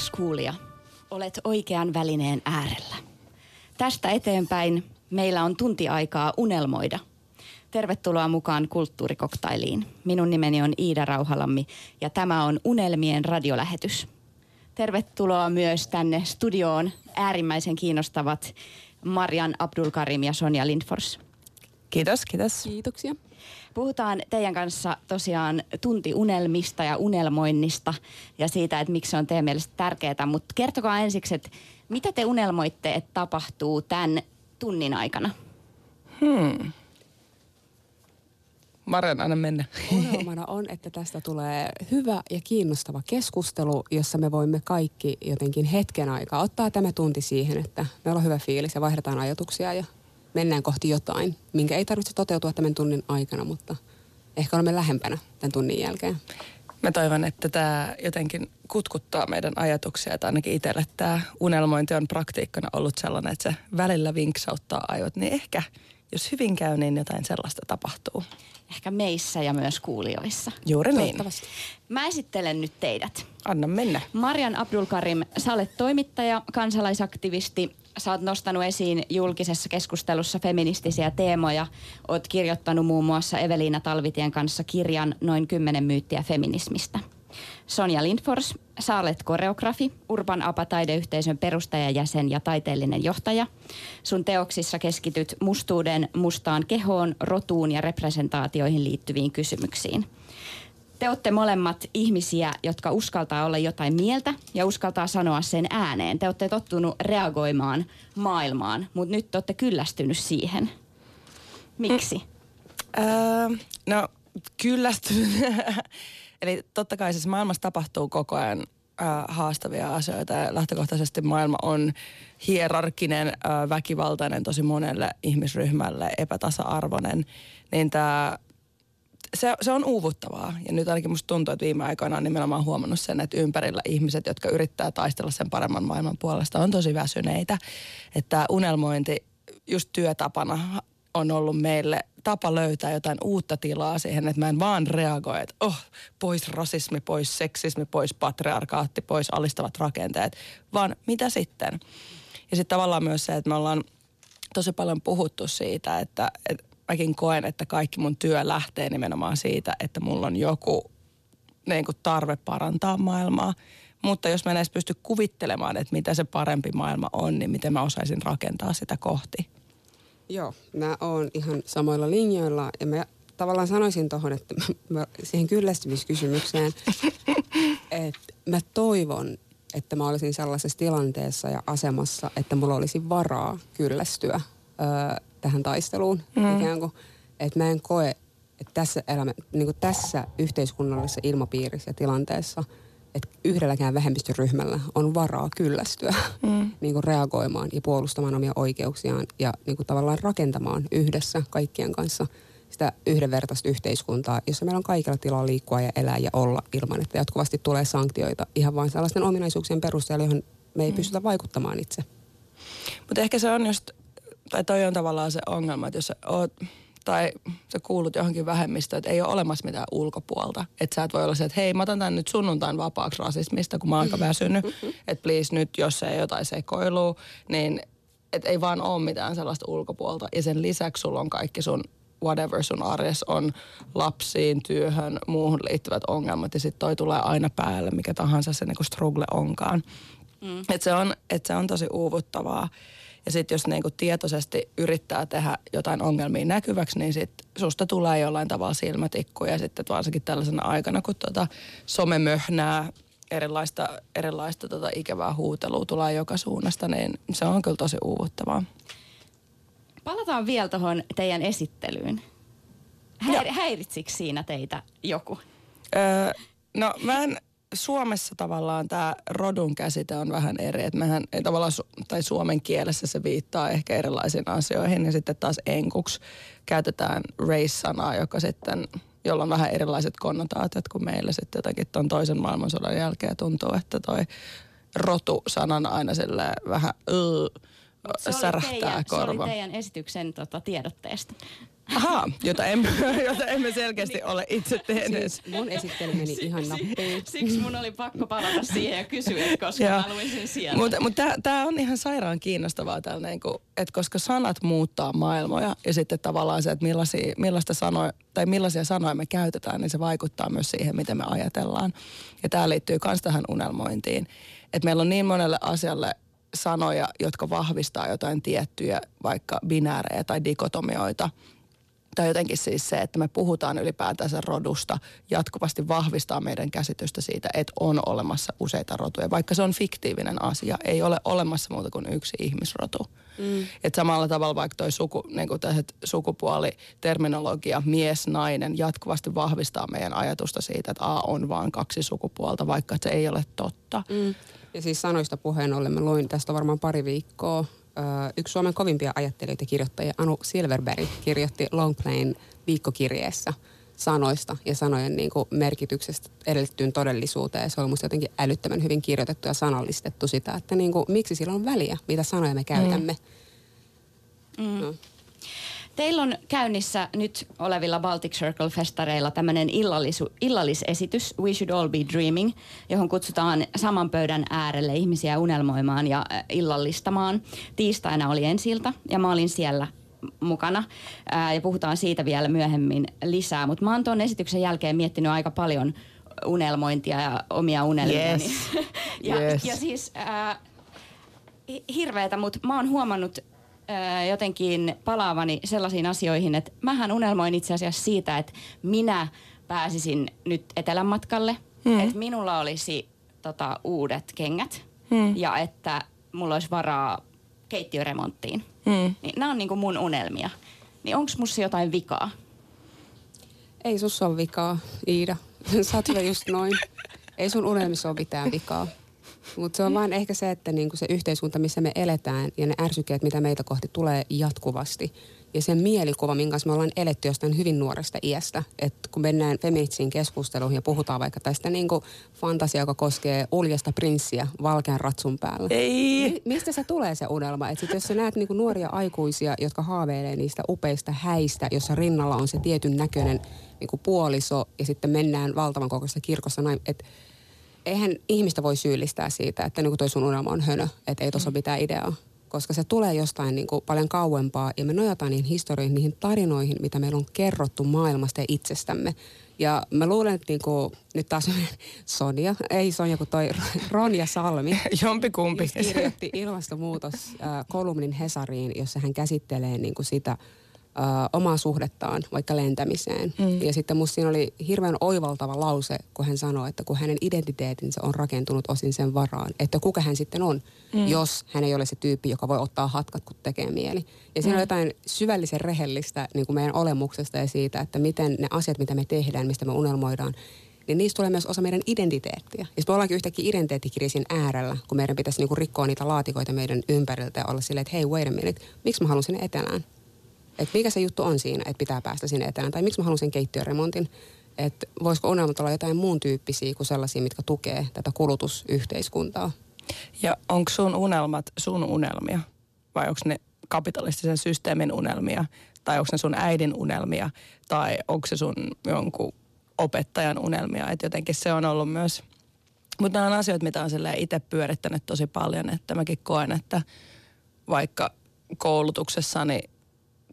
Rakas kuulija, olet oikean välineen äärellä. Tästä eteenpäin meillä on tunti aikaa unelmoida. Tervetuloa mukaan kulttuurikoktailiin. Minun nimeni on Iida Rauhalammi ja tämä on Unelmien radiolähetys. Tervetuloa myös tänne studioon äärimmäisen kiinnostavat Marian Abdulkarim ja Sonja Lindfors. Kiitos, kiitos. Kiitoksia. Puhutaan teidän kanssa tosiaan tunti unelmista ja unelmoinnista ja siitä, että miksi se on teidän mielestä tärkeää. Mutta kertokaa ensiksi, että mitä te unelmoitte, että tapahtuu tämän tunnin aikana? Hmm. Marian, anna mennä. Unelmana on, että tästä tulee hyvä ja kiinnostava keskustelu, jossa me voimme kaikki jotenkin hetken aikaa ottaa tämä tunti siihen, että meillä on hyvä fiilis ja vaihdetaan ajatuksia ja mennään kohti jotain, minkä ei tarvitse toteutua tämän tunnin aikana, mutta ehkä olemme lähempänä tämän tunnin jälkeen. Mä toivon, että tämä jotenkin kutkuttaa meidän ajatuksia, että ainakin itselle tämä unelmointi on praktiikkana ollut sellainen, että se välillä vinksauttaa aivot, niin ehkä jos hyvin käy, niin jotain sellaista tapahtuu. Ehkä meissä ja myös kuulijoissa. Juuri niin. Mä esittelen nyt teidät. Anna mennä. Marian Abdulkarim, sä olet toimittaja, kansalaisaktivisti, sä oot nostanut esiin julkisessa keskustelussa feministisiä teemoja. Oot kirjoittanut muun muassa Eveliina Talvitien kanssa kirjan Noin kymmenen myyttiä feminismistä. Sonja Lindfors, sä olet koreografi, Urban Apa taideyhteisön perustajajäsen ja taiteellinen johtaja. Sun teoksissa keskityt mustuuden, mustaan kehoon, rotuun ja representaatioihin liittyviin kysymyksiin. Te olette molemmat ihmisiä, jotka uskaltaa olla jotain mieltä ja uskaltaa sanoa sen ääneen. Te olette tottunut reagoimaan maailmaan, mutta nyt te olette kyllästynyt siihen. Miksi? Mm. Öö, no, kyllästynyt. Eli totta kai siis maailmassa tapahtuu koko ajan haastavia asioita lähtökohtaisesti maailma on hierarkinen, äh, väkivaltainen tosi monelle ihmisryhmälle, epätasa-arvoinen, niin tämä se, se on uuvuttavaa. Ja nyt ainakin musta tuntuu, että viime aikoina on nimenomaan huomannut sen, että ympärillä ihmiset, jotka yrittää taistella sen paremman maailman puolesta, on tosi väsyneitä. Että unelmointi just työtapana on ollut meille tapa löytää jotain uutta tilaa siihen, että mä en vaan reagoi, että oh, pois rasismi, pois seksismi, pois patriarkaatti, pois alistavat rakenteet, vaan mitä sitten? Ja sitten tavallaan myös se, että me ollaan tosi paljon puhuttu siitä, että, että mäkin koen, että kaikki mun työ lähtee nimenomaan siitä, että mulla on joku niin kuin tarve parantaa maailmaa. Mutta jos mä en edes pysty kuvittelemaan, että mitä se parempi maailma on, niin miten mä osaisin rakentaa sitä kohti. Joo, mä oon ihan samoilla linjoilla ja mä tavallaan sanoisin tuohon, että mä, mä, siihen kyllästymiskysymykseen, että mä toivon, että mä olisin sellaisessa tilanteessa ja asemassa, että mulla olisi varaa kyllästyä ö, tähän taisteluun mm. ikään kuin. Että mä en koe, että tässä, elämä, niin kuin tässä yhteiskunnallisessa ilmapiirissä ja tilanteessa – että yhdelläkään vähemmistöryhmällä on varaa kyllästyä mm. niin kuin reagoimaan ja puolustamaan omia oikeuksiaan ja niin kuin tavallaan rakentamaan yhdessä kaikkien kanssa sitä yhdenvertaista yhteiskuntaa, jossa meillä on kaikilla tilaa liikkua ja elää ja olla ilman, että jatkuvasti tulee sanktioita ihan vain sellaisten ominaisuuksien perusteella, johon me ei mm. pystytä vaikuttamaan itse. Mutta ehkä se on just, tai toi on tavallaan se ongelma, että jos oot tai sä kuulut johonkin vähemmistöön, että ei ole olemassa mitään ulkopuolta. Että sä et voi olla se, että hei mä otan tämän nyt sunnuntain vapaaksi rasismista, kun mä oon aika väsynyt. Että please nyt, jos ei jotain sekoilua, niin että ei vaan ole mitään sellaista ulkopuolta. Ja sen lisäksi sulla on kaikki sun whatever sun arjes on lapsiin, työhön, muuhun liittyvät ongelmat. Ja sitten toi tulee aina päälle, mikä tahansa se niinku struggle onkaan. Mm. Että se, on, et se on tosi uuvuttavaa. Ja sitten jos niinku tietoisesti yrittää tehdä jotain ongelmia näkyväksi, niin sitten susta tulee jollain tavalla silmätikku. Ja sitten varsinkin tällaisena aikana, kun tota möhnää, erilaista, erilaista tota ikävää huutelua tulee joka suunnasta, niin se on kyllä tosi uuvuttavaa. Palataan vielä tuohon teidän esittelyyn. Häir- häiritsikö siinä teitä joku? Öö, no mä en Suomessa tavallaan tämä rodun käsite on vähän eri. Että mehän tavallaan, tai suomen kielessä se viittaa ehkä erilaisiin asioihin. Ja sitten taas enkuksi käytetään race-sanaa, joka sitten, jolla on vähän erilaiset konnotaatiot kuin meillä sitten jotenkin tuon toisen maailmansodan jälkeen tuntuu, että toi rotu-sanan aina sille vähän uh, särähtää teidän, korva. Se oli teidän esityksen tota, tiedotteesta. Ahaa, jota emme, jota emme selkeästi niin. ole itse tehneet. Siis mun esittely meni ihan nappiin. Siksi mun oli pakko palata siihen ja kysyä, koska mä luin sen siellä. Mutta mut tämä on ihan sairaan kiinnostavaa, tällainen, kun, että koska sanat muuttaa maailmoja ja sitten tavallaan se, että millaisia, millaista sanoja, tai millaisia sanoja me käytetään, niin se vaikuttaa myös siihen, miten me ajatellaan. Ja tämä liittyy myös tähän unelmointiin. Että meillä on niin monelle asialle sanoja, jotka vahvistaa jotain tiettyjä vaikka binäärejä tai dikotomioita. Tai jotenkin siis se, että me puhutaan ylipäätänsä rodusta, jatkuvasti vahvistaa meidän käsitystä siitä, että on olemassa useita rotuja. Vaikka se on fiktiivinen asia, ei ole olemassa muuta kuin yksi ihmisrotu. Mm. Että samalla tavalla vaikka toi suku, niin sukupuoliterminologia, mies, nainen, jatkuvasti vahvistaa meidän ajatusta siitä, että A on vain kaksi sukupuolta, vaikka se ei ole totta. Mm. Ja siis sanoista puheen ollen, mä luin tästä varmaan pari viikkoa. Yksi Suomen kovimpia ajattelijoita kirjoittajia, Anu Silverberg, kirjoitti Longplain viikkokirjeessä sanoista ja sanojen niin kuin merkityksestä edellyttyyn todellisuuteen. Se oli musta jotenkin älyttömän hyvin kirjoitettu ja sanallistettu sitä, että niin kuin, miksi sillä on väliä, mitä sanoja me käytämme. Mm. No. Teillä on käynnissä nyt olevilla Baltic Circle-festareilla tämmöinen illallisu- illallisesitys We Should All Be Dreaming, johon kutsutaan saman pöydän äärelle ihmisiä unelmoimaan ja äh, illallistamaan. Tiistaina oli ensiltä ja mä olin siellä mukana ää, ja puhutaan siitä vielä myöhemmin lisää. Mutta mä oon tuon esityksen jälkeen miettinyt aika paljon unelmointia ja omia unelmia. Yes. ja, yes. ja siis ää, hirveetä, mutta mä oon huomannut jotenkin palaavani sellaisiin asioihin, että mähän unelmoin itse asiassa siitä, että minä pääsisin nyt etelänmatkalle, hmm. että minulla olisi tota, uudet kengät hmm. ja että mulla olisi varaa keittiöremonttiin. Hmm. Niin nämä on niinku mun unelmia. Niin onko musta jotain vikaa? Ei sussa ole vikaa, Iida. Sä oot just noin. Ei sun unelmissa ole mitään vikaa. Mutta se on vaan ehkä se, että niinku se yhteiskunta, missä me eletään ja ne ärsykkeet, mitä meitä kohti tulee jatkuvasti. Ja sen mielikuva, minkä me ollaan eletty jostain hyvin nuoresta iästä. Että kun mennään feministisiin keskusteluun ja puhutaan vaikka tästä niinku fantasia, joka koskee uljasta prinssiä valkean ratsun päällä. Ei. Mi- mistä se tulee se unelma? Että jos sä näet niinku nuoria aikuisia, jotka haaveilee niistä upeista häistä, jossa rinnalla on se tietyn näköinen niinku puoliso ja sitten mennään valtavan kokoisessa kirkossa näin, että eihän ihmistä voi syyllistää siitä, että niin kuin toi sun unelma on hönö, että ei tuossa ole mitään ideaa. Koska se tulee jostain niin kuin paljon kauempaa ja me nojataan niihin historioihin, niihin tarinoihin, mitä meillä on kerrottu maailmasta ja itsestämme. Ja mä luulen, että niin kuin, nyt taas Sonja, ei Sonja kuin toi Ronja Salmi. Jompikumpi. kirjoitti ilmastonmuutos äh, kolumnin Hesariin, jossa hän käsittelee niin kuin sitä – ö, omaa suhdettaan vaikka lentämiseen. Mm. Ja sitten musta siinä oli hirveän oivaltava lause, kun hän sanoi, että kun hänen identiteetinsä on rakentunut osin sen varaan, että kuka hän sitten on, mm. jos hän ei ole se tyyppi, joka voi ottaa hatkat, kun tekee mieli. Ja siinä mm. on jotain syvällisen rehellistä niin kuin meidän olemuksesta ja siitä, että miten ne asiat, mitä me tehdään, mistä me unelmoidaan, niin niistä tulee myös osa meidän identiteettiä. Ja me ollaankin yhtäkkiä identiteettikriisin äärellä, kun meidän pitäisi niinku rikkoa niitä laatikoita meidän ympäriltä ja olla silleen, että hei, wait a minute, miksi mä haluan sinne etelään? Että mikä se juttu on siinä, että pitää päästä sinne etelään. Tai miksi mä haluan sen keittiöremontin. Että voisiko unelmat olla jotain muun tyyppisiä kuin sellaisia, mitkä tukee tätä kulutusyhteiskuntaa. Ja onko sun unelmat sun unelmia? Vai onko ne kapitalistisen systeemin unelmia? Tai onko ne sun äidin unelmia? Tai onko se sun jonkun opettajan unelmia? Että jotenkin se on ollut myös... Mutta nämä on asioita, mitä on itse pyörittänyt tosi paljon. Että mäkin koen, että vaikka koulutuksessani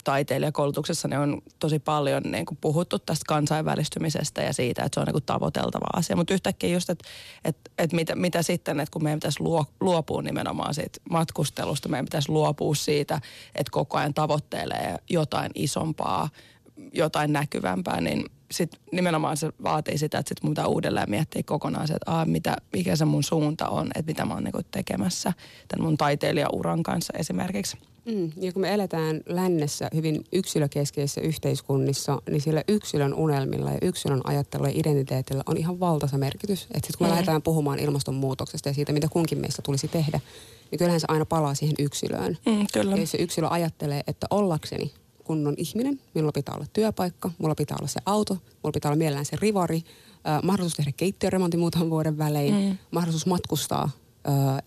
taiteilijakoulutuksessa ne on tosi paljon niin kuin puhuttu tästä kansainvälistymisestä ja siitä, että se on niin kuin tavoiteltava asia. Mutta yhtäkkiä just, että että että mitä, mitä sitten, että kun meidän pitäisi luopua nimenomaan siitä matkustelusta, meidän pitäisi luopua siitä, että koko ajan tavoittelee jotain isompaa, jotain näkyvämpää, niin sit nimenomaan se vaatii sitä, että sit mun pitää uudelleen miettiä kokonaan se, että aa, mitä, mikä se mun suunta on, että mitä mä oon niinku tekemässä tämän mun taiteilijauran kanssa esimerkiksi. Mm, ja kun me eletään lännessä hyvin yksilökeskeisissä yhteiskunnissa, niin sillä yksilön unelmilla ja yksilön ajattelulla ja identiteetillä on ihan valtaisa merkitys. Että sitten kun me mm. lähdetään puhumaan ilmastonmuutoksesta ja siitä, mitä kunkin meistä tulisi tehdä, niin kyllähän se aina palaa siihen yksilöön. Mm, kyllä. Ja se yksilö ajattelee, että ollakseni kunnon ihminen, minulla pitää olla työpaikka, mulla pitää olla se auto, mulla pitää olla mielellään se rivari, äh, mahdollisuus tehdä keittiöremontti muutaman vuoden välein, mm. mahdollisuus matkustaa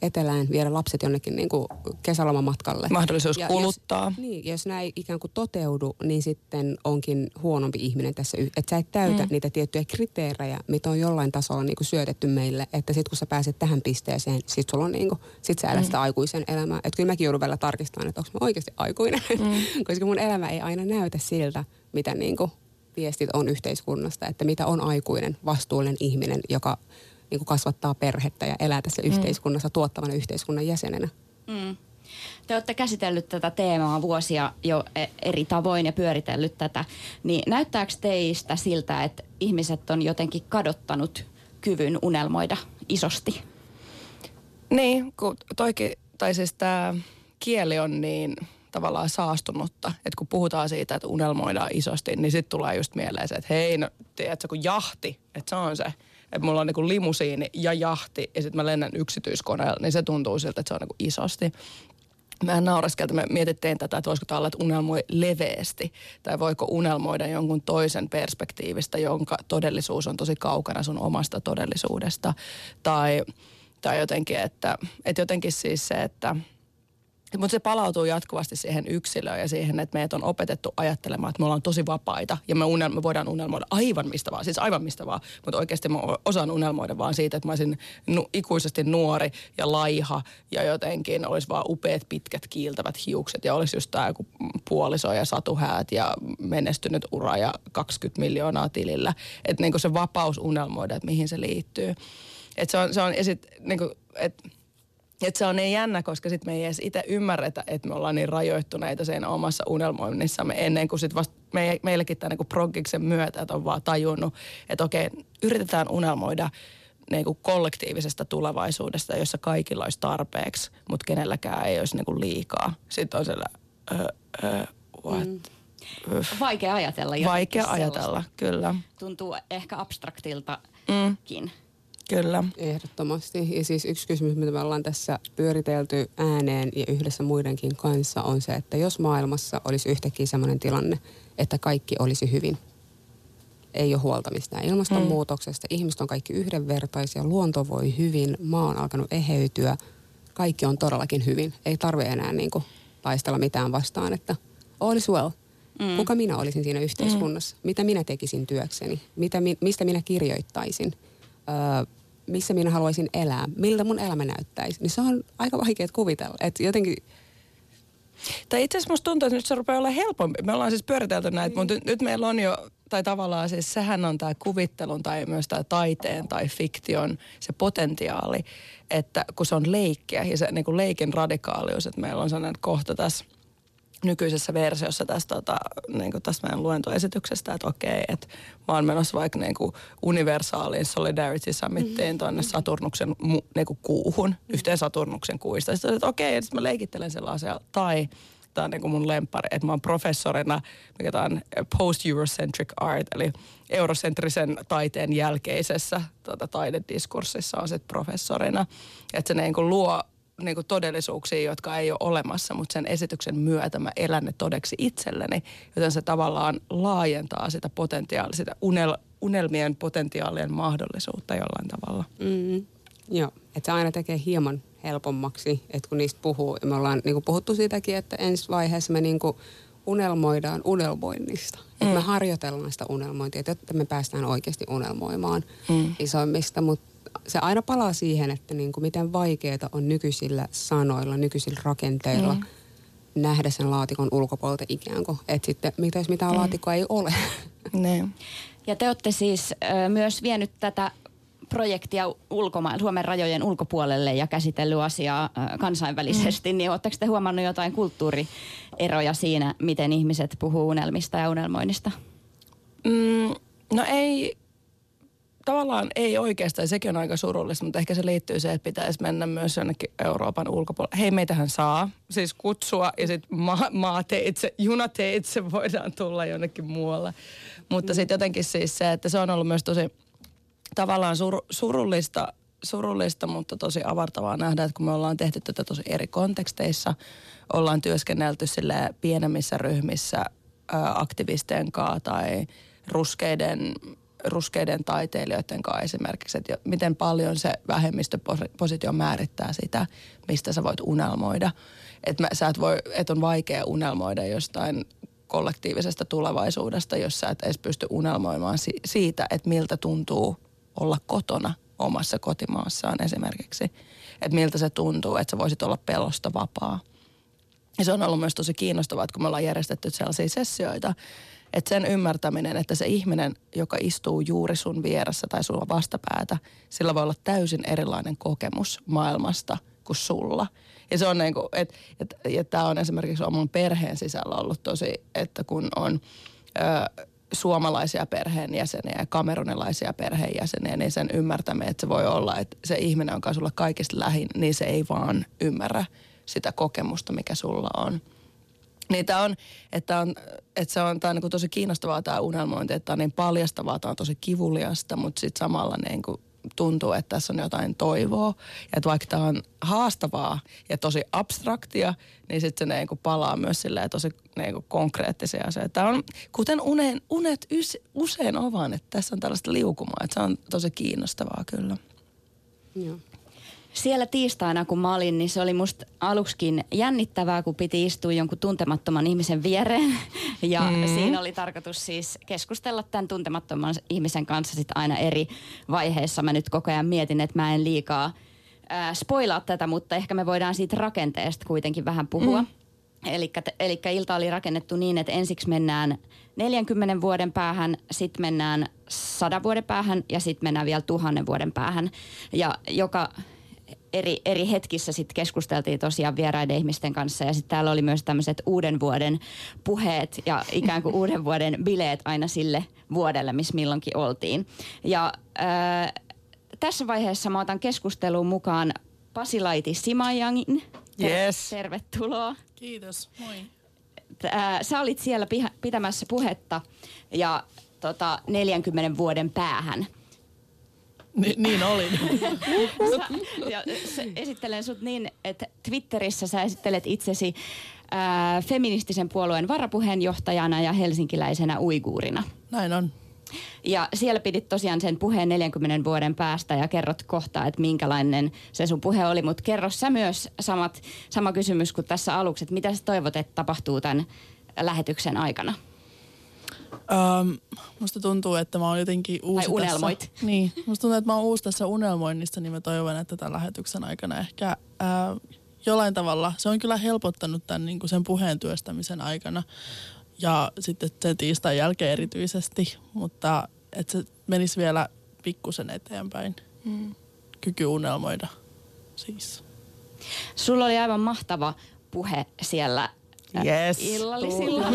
etelään, viedä lapset jonnekin niin kuin kesälomamatkalle. Mahdollisuus ja kuluttaa. Jos, niin, jos ei ikään kuin toteudu, niin sitten onkin huonompi ihminen tässä. Että sä et täytä mm. niitä tiettyjä kriteerejä, mitä on jollain tasolla niin kuin syötetty meille. Että sitten kun sä pääset tähän pisteeseen, sit sulla on niin kuin, sit sä elät mm. sitä aikuisen elämää. Että kyllä mäkin joudun vielä tarkistamaan, että onko mä oikeasti aikuinen. Mm. Koska mun elämä ei aina näytä siltä, mitä niin kuin viestit on yhteiskunnasta. Että mitä on aikuinen, vastuullinen ihminen, joka niin kuin kasvattaa perhettä ja elää tässä mm. yhteiskunnassa tuottavana yhteiskunnan jäsenenä. Mm. Te olette käsitellyt tätä teemaa vuosia jo e- eri tavoin ja pyöritellyt tätä. Niin näyttääkö teistä siltä, että ihmiset on jotenkin kadottanut kyvyn unelmoida isosti? Niin, kun toikin, tai siis tämä kieli on niin tavallaan saastunutta. Että kun puhutaan siitä, että unelmoidaan isosti, niin sitten tulee just mieleen se, että hei, no tiedätkö, kun jahti, että se on se – että mulla on niin limusiini ja jahti ja sitten mä lennän yksityiskoneella, niin se tuntuu siltä, että se on niin isosti. Mä nauraskelta, me mietittiin tätä, että voisiko tämä olla, että unelmoi leveästi. Tai voiko unelmoida jonkun toisen perspektiivistä, jonka todellisuus on tosi kaukana sun omasta todellisuudesta. Tai, tai jotenkin, että, että jotenkin siis se, että – mutta se palautuu jatkuvasti siihen yksilöön ja siihen, että meidät on opetettu ajattelemaan, että me ollaan tosi vapaita ja me, unel- me voidaan unelmoida aivan mistä vaan, siis aivan mistä vaan. Mutta oikeasti mä osaan unelmoida vaan siitä, että mä olisin nu- ikuisesti nuori ja laiha ja jotenkin olisi vaan upeat pitkät kiiltävät hiukset ja olisi just tämä joku puoliso ja satuhäät ja menestynyt ura ja 20 miljoonaa tilillä. Että niinku se vapaus unelmoida, että mihin se liittyy. Että se on, se on esit, niinku, että et se on niin jännä, koska sitten me ei edes itse ymmärretä, että me ollaan niin rajoittuneita siinä omassa unelmoinnissamme ennen kuin sitten vasta me, meillekin tämän niin proggiksen myötä, että on vaan tajunnut, että okei, yritetään unelmoida niin kuin kollektiivisesta tulevaisuudesta, jossa kaikilla olisi tarpeeksi, mutta kenelläkään ei olisi niin kuin liikaa. Sitten on siellä, uh, uh, what? Mm. Vaikea ajatella. Vaikea ajatella, kyllä. Tuntuu ehkä abstraktiltakin. Mm. Kyllä. Ehdottomasti. Ja siis yksi kysymys, mitä me ollaan tässä pyöritelty ääneen ja yhdessä muidenkin kanssa on se, että jos maailmassa olisi yhtäkkiä sellainen tilanne, että kaikki olisi hyvin, ei ole huolta mistään ilmastonmuutoksesta, mm. ihmiset on kaikki yhdenvertaisia, luonto voi hyvin, maa on alkanut eheytyä, kaikki on todellakin hyvin. Ei tarvi enää niin kuin, taistella mitään vastaan, että all is well. Mm. Kuka minä olisin siinä yhteiskunnassa? Mm. Mitä minä tekisin työkseni? Mitä, mistä minä kirjoittaisin? Öö, missä minä haluaisin elää, miltä mun elämä näyttäisi, niin se on aika vaikea kuvitella. Että jotenkin tai itse asiassa musta tuntuu, että nyt se rupeaa olla helpompi. Me ollaan siis pyöritelty näitä, mutta nyt, nyt meillä on jo, tai tavallaan siis sehän on tämä kuvittelun tai myös tämä taiteen tai fiktion se potentiaali, että kun se on leikkiä ja se niin kuin leikin radikaalius, että meillä on sellainen kohta tässä – nykyisessä versiossa tästä, tota, niin kuin tästä meidän luentoesityksestä, että okei, että mä oon menossa vaikka niin kuin universaaliin Solidarity Summittiin mm-hmm. tuonne Saturnuksen niin kuin kuuhun, mm-hmm. yhteen Saturnuksen kuista. Sitten että okei, että mä leikittelen sellaisia. Tai tämä on niin kuin mun lempari, että mä oon professorina, mikä tämä on post-Eurocentric art, eli eurocentrisen taiteen jälkeisessä tuota, taidediskurssissa on sitten professorina. Että se niin kuin luo niin kuin todellisuuksia, jotka ei ole olemassa, mutta sen esityksen myötä mä elän ne todeksi itselleni, joten se tavallaan laajentaa sitä potentiaalia, sitä unel, unelmien potentiaalien mahdollisuutta jollain tavalla. Mm, joo, että se aina tekee hieman helpommaksi, että kun niistä puhuu, ja me ollaan niin kuin puhuttu siitäkin, että ensi vaiheessa me niin kuin unelmoidaan unelmoinnista. Mm. Että me harjoitellaan sitä unelmointia, että me päästään oikeasti unelmoimaan mm. isoimmista, mutta se aina palaa siihen, että niin kuin miten vaikeaa on nykyisillä sanoilla, nykyisillä rakenteilla mm. nähdä sen laatikon ulkopuolelta ikään kuin. Että sitten mitä jos mitään mm. laatikkoa ei ole. Ne. Ja te olette siis ö, myös vienyt tätä projektia ulkomaan, Suomen rajojen ulkopuolelle ja käsitellyt asiaa ö, kansainvälisesti, mm. niin oletteko te huomannut jotain kulttuurieroja siinä, miten ihmiset puhuu unelmista ja unelmoinnista? Mm, no ei tavallaan ei oikeastaan, sekin on aika surullista, mutta ehkä se liittyy siihen, että pitäisi mennä myös jonnekin Euroopan ulkopuolelle. Hei, meitähän saa siis kutsua ja sitten maa, maateitse, junateitse voidaan tulla jonnekin muualle. Mutta sitten jotenkin siis se, että se on ollut myös tosi tavallaan sur, surullista, surullista, mutta tosi avartavaa nähdä, että kun me ollaan tehty tätä tosi eri konteksteissa, ollaan työskennelty sille pienemmissä ryhmissä ää, aktivistien kanssa tai ruskeiden ruskeiden taiteilijoiden kanssa esimerkiksi, että miten paljon se vähemmistöpositio määrittää sitä, mistä sä voit unelmoida. Että sä et voi, et on vaikea unelmoida jostain kollektiivisesta tulevaisuudesta, jos sä et edes pysty unelmoimaan si- siitä, että miltä tuntuu olla kotona omassa kotimaassaan esimerkiksi. Että miltä se tuntuu, että sä voisit olla pelosta vapaa. Ja se on ollut myös tosi kiinnostavaa, että kun me ollaan järjestetty sellaisia sessioita, että sen ymmärtäminen, että se ihminen, joka istuu juuri sun vieressä tai sulla vastapäätä, sillä voi olla täysin erilainen kokemus maailmasta kuin sulla. Ja se on niin kuin, että, että, että tämä on esimerkiksi oman perheen sisällä ollut tosi, että kun on ö, suomalaisia perheenjäseniä ja kamerunilaisia perheenjäseniä, niin sen ymmärtämme, että se voi olla, että se ihminen, on sulla kaikista lähin, niin se ei vaan ymmärrä sitä kokemusta, mikä sulla on. Tämä on, että, on, että se on, tää on niin tosi kiinnostavaa tämä unelmointi, että tämä on niin paljastavaa, tämä on tosi kivuliasta, mutta sitten samalla niin kuin tuntuu, että tässä on jotain toivoa. Ja että vaikka tämä on haastavaa ja tosi abstraktia, niin sitten se niin kuin palaa myös silleen tosi niin kuin konkreettisia asioita. Tämä on, kuten unen, unet usein ovat, että tässä on tällaista liukumaa, että se on tosi kiinnostavaa kyllä. Joo siellä tiistaina, kun mä olin, niin se oli musta aluksikin jännittävää, kun piti istua jonkun tuntemattoman ihmisen viereen. Ja mm. siinä oli tarkoitus siis keskustella tämän tuntemattoman ihmisen kanssa sit aina eri vaiheissa. Mä nyt koko ajan mietin, että mä en liikaa äh, spoilaa tätä, mutta ehkä me voidaan siitä rakenteesta kuitenkin vähän puhua. Mm. Eli ilta oli rakennettu niin, että ensiksi mennään 40 vuoden päähän, sitten mennään 100 vuoden päähän ja sitten mennään vielä tuhannen vuoden päähän. Ja joka eri, eri hetkissä sitten keskusteltiin tosiaan vieraiden ihmisten kanssa ja sitten täällä oli myös tämmöiset uuden vuoden puheet ja ikään kuin uuden vuoden bileet aina sille vuodelle, missä milloinkin oltiin. Ja ää, tässä vaiheessa mä otan keskusteluun mukaan Pasilaiti Simajangin. Yes. Tervetuloa. Kiitos, moi. Ää, sä olit siellä pitämässä puhetta ja tota, 40 vuoden päähän – Ni, niin olin. ja esittelen sut niin, että Twitterissä sä esittelet itsesi ää, feministisen puolueen varapuheenjohtajana ja helsinkiläisenä uiguurina. Näin on. Ja siellä pidit tosiaan sen puheen 40 vuoden päästä ja kerrot kohta, että minkälainen se sun puhe oli. Mutta kerro sä myös samat, sama kysymys kuin tässä aluksi, että mitä sä toivot, että tapahtuu tämän lähetyksen aikana? Um, musta tuntuu, että mä oon jotenkin uusi tai unelmoit. Tässä, niin, musta tuntuu, että mä oon uusi tässä unelmoinnissa, niin mä toivon, että tämän lähetyksen aikana ehkä ää, jollain tavalla, se on kyllä helpottanut tämän niin kuin sen puheen työstämisen aikana ja sitten sen tiistain jälkeen erityisesti, mutta että se menisi vielä pikkusen eteenpäin. Mm. Kyky unelmoida siis. Sulla oli aivan mahtava puhe siellä yes. illallisilla.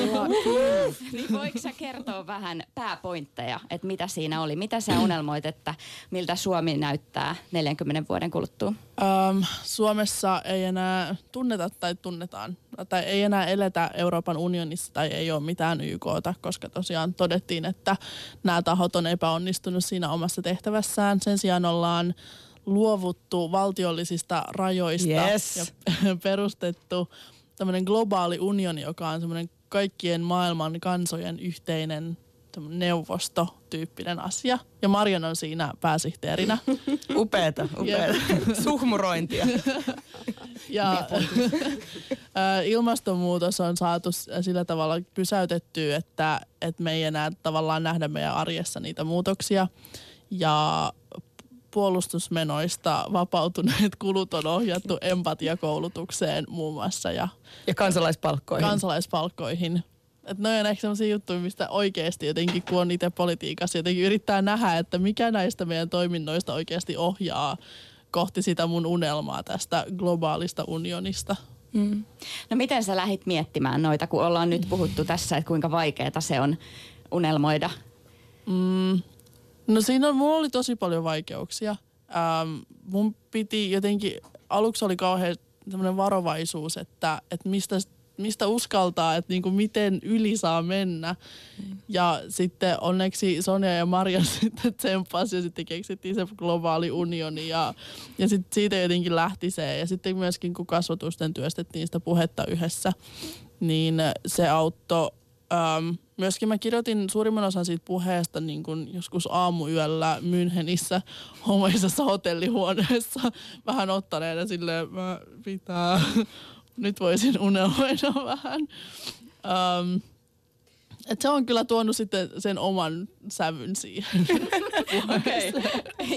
niin voiko sä kertoa vähän pääpointteja, että mitä siinä oli? Mitä sä unelmoit, että miltä Suomi näyttää 40 vuoden kuluttua? Um, Suomessa ei enää tunneta tai tunnetaan, tai ei enää eletä Euroopan unionissa tai ei ole mitään YKta, koska tosiaan todettiin, että nämä tahot on epäonnistunut siinä omassa tehtävässään. Sen sijaan ollaan luovuttu valtiollisista rajoista yes. ja perustettu tämmöinen globaali unioni, joka on semmoinen kaikkien maailman kansojen yhteinen neuvostotyyppinen asia. Ja Marion on siinä pääsihteerinä. upeeta, upeeta. Suhmurointia. ja ilmastonmuutos on saatu sillä tavalla pysäytettyä, että, että me ei enää tavallaan nähdä meidän arjessa niitä muutoksia. Ja puolustusmenoista vapautuneet kulut on ohjattu empatiakoulutukseen muun muassa. Ja, ja kansalaispalkkoihin. Kansalaispalkkoihin. Että ne on ehkä sellaisia juttuja, mistä oikeasti jotenkin, kun on itse politiikassa, jotenkin yrittää nähdä, että mikä näistä meidän toiminnoista oikeasti ohjaa kohti sitä mun unelmaa tästä globaalista unionista. Mm. No miten sä lähit miettimään noita, kun ollaan nyt puhuttu tässä, että kuinka vaikeaa se on unelmoida? Mm, No siinä on, mulla oli tosi paljon vaikeuksia. Ähm, mun piti jotenkin, aluksi oli kauhean semmoinen varovaisuus, että, että mistä, mistä uskaltaa, että niinku miten yli saa mennä. Mm. Ja sitten onneksi Sonja ja Maria sitten tsemppasi ja sitten keksittiin se globaali unioni ja, ja sitten siitä jotenkin lähti se. Ja sitten myöskin kun kasvatusten työstettiin sitä puhetta yhdessä, niin se auttoi Öm, myöskin mä kirjoitin suurimman osan siitä puheesta niin kun joskus aamuyöllä Münchenissä homoisessa hotellihuoneessa vähän ottaneena silleen, mä pitää, nyt voisin unelmoida vähän. Öm, et se on kyllä tuonut sitten sen oman sävyn siihen. Okei,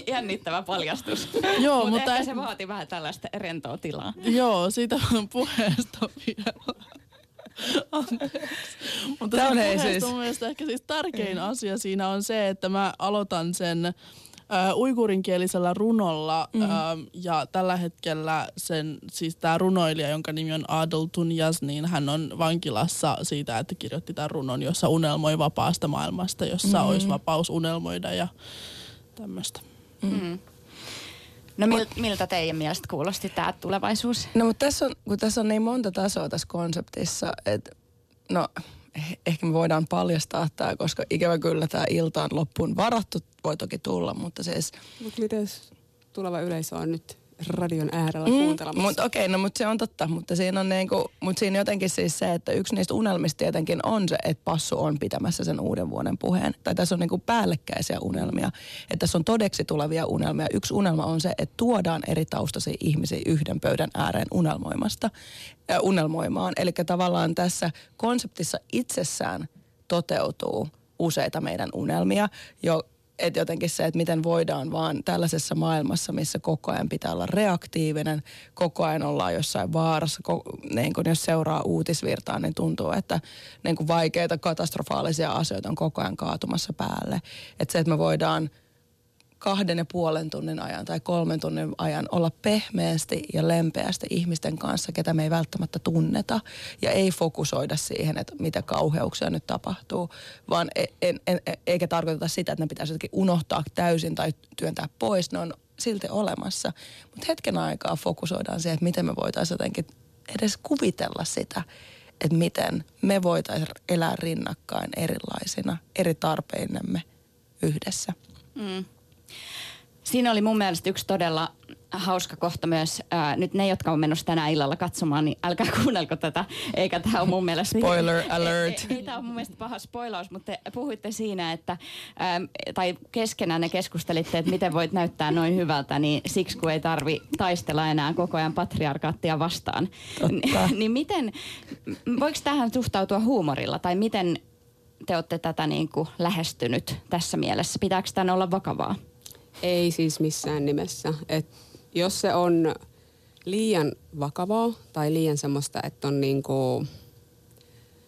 jännittävä paljastus. Joo, Mut mutta ehkä se vaati vähän tällaista rentoa tilaa. Joo, siitä puheesta vielä. Anteeksi. Mutta Tää on puheesta siis- mun mielestä ehkä siis tärkein asia siinä on se, että mä aloitan sen äh, uikurinkielisellä runolla mm. äh, ja tällä hetkellä sen, siis tämä runoilija, jonka nimi on Adel Tunjas, niin hän on vankilassa siitä, että kirjoitti tämän runon, jossa unelmoi vapaasta maailmasta, jossa mm. olisi vapaus unelmoida ja tämmöistä. No mil, miltä teidän mielestä kuulosti tämä tulevaisuus? No mutta tässä on, kun tässä on niin monta tasoa tässä konseptissa, että no eh- ehkä me voidaan paljastaa tämä, koska ikävä kyllä tämä ilta on loppuun varattu, voi toki tulla, mutta siis... Mutta miten tuleva yleisö on nyt radion äärellä mm, kuuntelemassa? Mutta okei, okay, no mutta se on totta, mutta siinä on niinku, mutta siinä jotenkin siis se, että yksi niistä unelmista tietenkin on se, että Passu on pitämässä sen uuden vuoden puheen. Tai tässä on niinku päällekkäisiä unelmia, että tässä on todeksi tulevia unelmia. Yksi unelma on se, että tuodaan eri taustaisia ihmisiä yhden pöydän ääreen unelmoimasta, äh, unelmoimaan. Eli tavallaan tässä konseptissa itsessään toteutuu useita meidän unelmia, jo, että jotenkin se, että miten voidaan vaan tällaisessa maailmassa, missä koko ajan pitää olla reaktiivinen, koko ajan ollaan jossain vaarassa, ko- niin kun jos seuraa uutisvirtaa, niin tuntuu, että niin vaikeita katastrofaalisia asioita on koko ajan kaatumassa päälle. Että se, että me voidaan kahden ja puolen tunnin ajan tai kolmen tunnin ajan olla pehmeästi ja lempeästi ihmisten kanssa, ketä me ei välttämättä tunneta. Ja ei fokusoida siihen, että mitä kauheuksia nyt tapahtuu, vaan e- en, en, e- eikä tarkoiteta sitä, että ne pitäisi jotenkin unohtaa täysin tai työntää pois. Ne on silti olemassa. Mutta hetken aikaa fokusoidaan siihen, että miten me voitaisiin jotenkin edes kuvitella sitä, että miten me voitaisiin elää rinnakkain erilaisina, eri tarpeinemme yhdessä. Mm. Siinä oli mun mielestä yksi todella hauska kohta myös. Ää, nyt ne, jotka on menossa tänä illalla katsomaan, niin älkää kuunnelko tätä. Eikä tämä ole mun mielestä... Spoiler alert. Ei, ei, ei tämä on mun mielestä paha spoilaus, mutta te puhuitte siinä, että... Ää, tai keskenään ne keskustelitte, että miten voit näyttää noin hyvältä, niin siksi kun ei tarvi taistella enää koko ajan patriarkaattia vastaan. Niin miten... Voiko tähän suhtautua huumorilla? Tai miten te olette tätä niin kuin lähestynyt tässä mielessä? Pitääkö tämän olla vakavaa? Ei siis missään nimessä. Et jos se on liian vakavaa tai liian semmoista, että on niinku,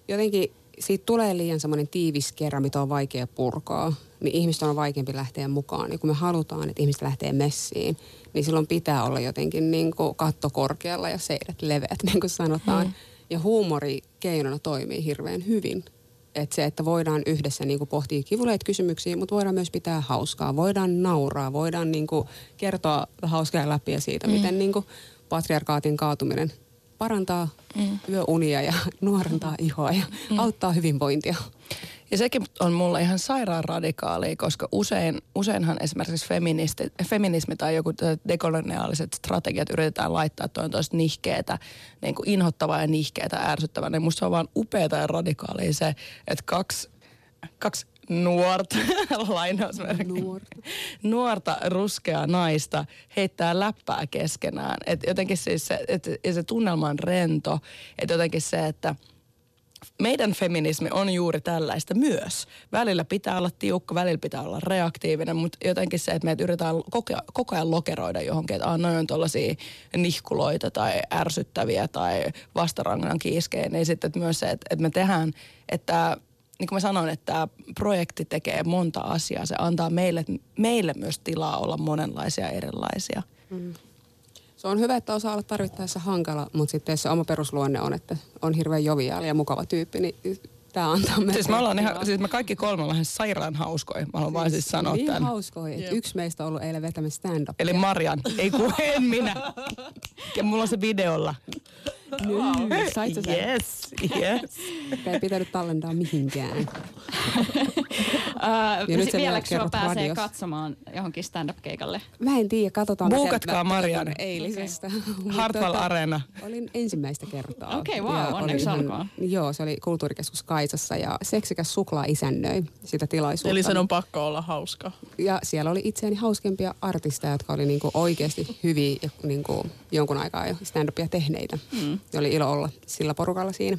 jotenkin siitä tulee liian semmoinen tiivis kerran, mitä on vaikea purkaa, niin ihmisten on vaikeampi lähteä mukaan. Ja kun me halutaan, että ihmiset lähtee messiin, niin silloin pitää olla jotenkin niinku katto korkealla ja seidet leveät, niin kuin sanotaan. Hmm. Ja huumori keinona toimii hirveän hyvin. Että se, että voidaan yhdessä niinku pohtia kivuleita kysymyksiä, mutta voidaan myös pitää hauskaa. Voidaan nauraa, voidaan niinku kertoa hauskaa läpi siitä, mm. miten niinku patriarkaatin kaatuminen parantaa mm. yöunia ja nuorentaa ihoa ja mm. auttaa hyvinvointia. Ja sekin on mulle ihan sairaan radikaalia, koska usein, useinhan esimerkiksi feministi, feminismi tai joku dekoloniaaliset strategiat yritetään laittaa, että on toista nihkeetä, niin kuin inhottavaa ja nihkeetä, ärsyttävää. Niin musta se on vaan upeata ja radikaalia se, että kaksi, kaksi nuorta, lainausmerkki, Nuorta. nuorta ruskeaa naista heittää läppää keskenään. Et jotenkin siis se, et, ja se tunnelma on rento, että jotenkin se, että meidän feminismi on juuri tällaista myös. Välillä pitää olla tiukka, välillä pitää olla reaktiivinen, mutta jotenkin se, että meitä yritetään koko, koko ajan lokeroida johonkin, että noin on tuollaisia nihkuloita tai ärsyttäviä tai vastarangan kiiskejä, niin sitten että myös se, että, että me tehdään, että niin kuin mä sanoin, että tämä projekti tekee monta asiaa. Se antaa meille, meille myös tilaa olla monenlaisia erilaisia. Mm. Se on hyvä, että osaa olla tarvittaessa hankala, mutta sitten jos se oma perusluonne on, että on hirveän joviaali ja mukava tyyppi, niin tämä antaa meille Siis me, ollaan ihan, siis me kaikki kolme ollaan ihan sairaan hauskoja. Mä haluan vaan siis sanoa niin tämän. hauskoja, että yksi meistä on ollut eilen vetämässä stand-up. Eli Marian, ei kun en minä. Ja mulla on se videolla. Nyt, sait sä sen? Yes, yes. Ei pitänyt tallentaa mihinkään. Ja nyt se vielä sua pääsee radiossa. katsomaan johonkin stand-up-keikalle? Mä en tiedä, katsotaan. Buukatkaa Marianne. Eilisestä. Mut Hartwell tota, Arena. Olin ensimmäistä kertaa. Okei, wow, Ja oli onneksi olkoon. Joo, se oli kulttuurikeskus Kaisassa ja seksikäs suklaa isännöi sitä tilaisuutta. Eli sen on pakko olla hauska. Ja siellä oli itseäni hauskempia artisteja, jotka oli niinku oikeasti hyviä ja niinku jonkun aikaa jo stand-upia tehneitä. Mm. Ja oli ilo olla sillä porukalla siinä.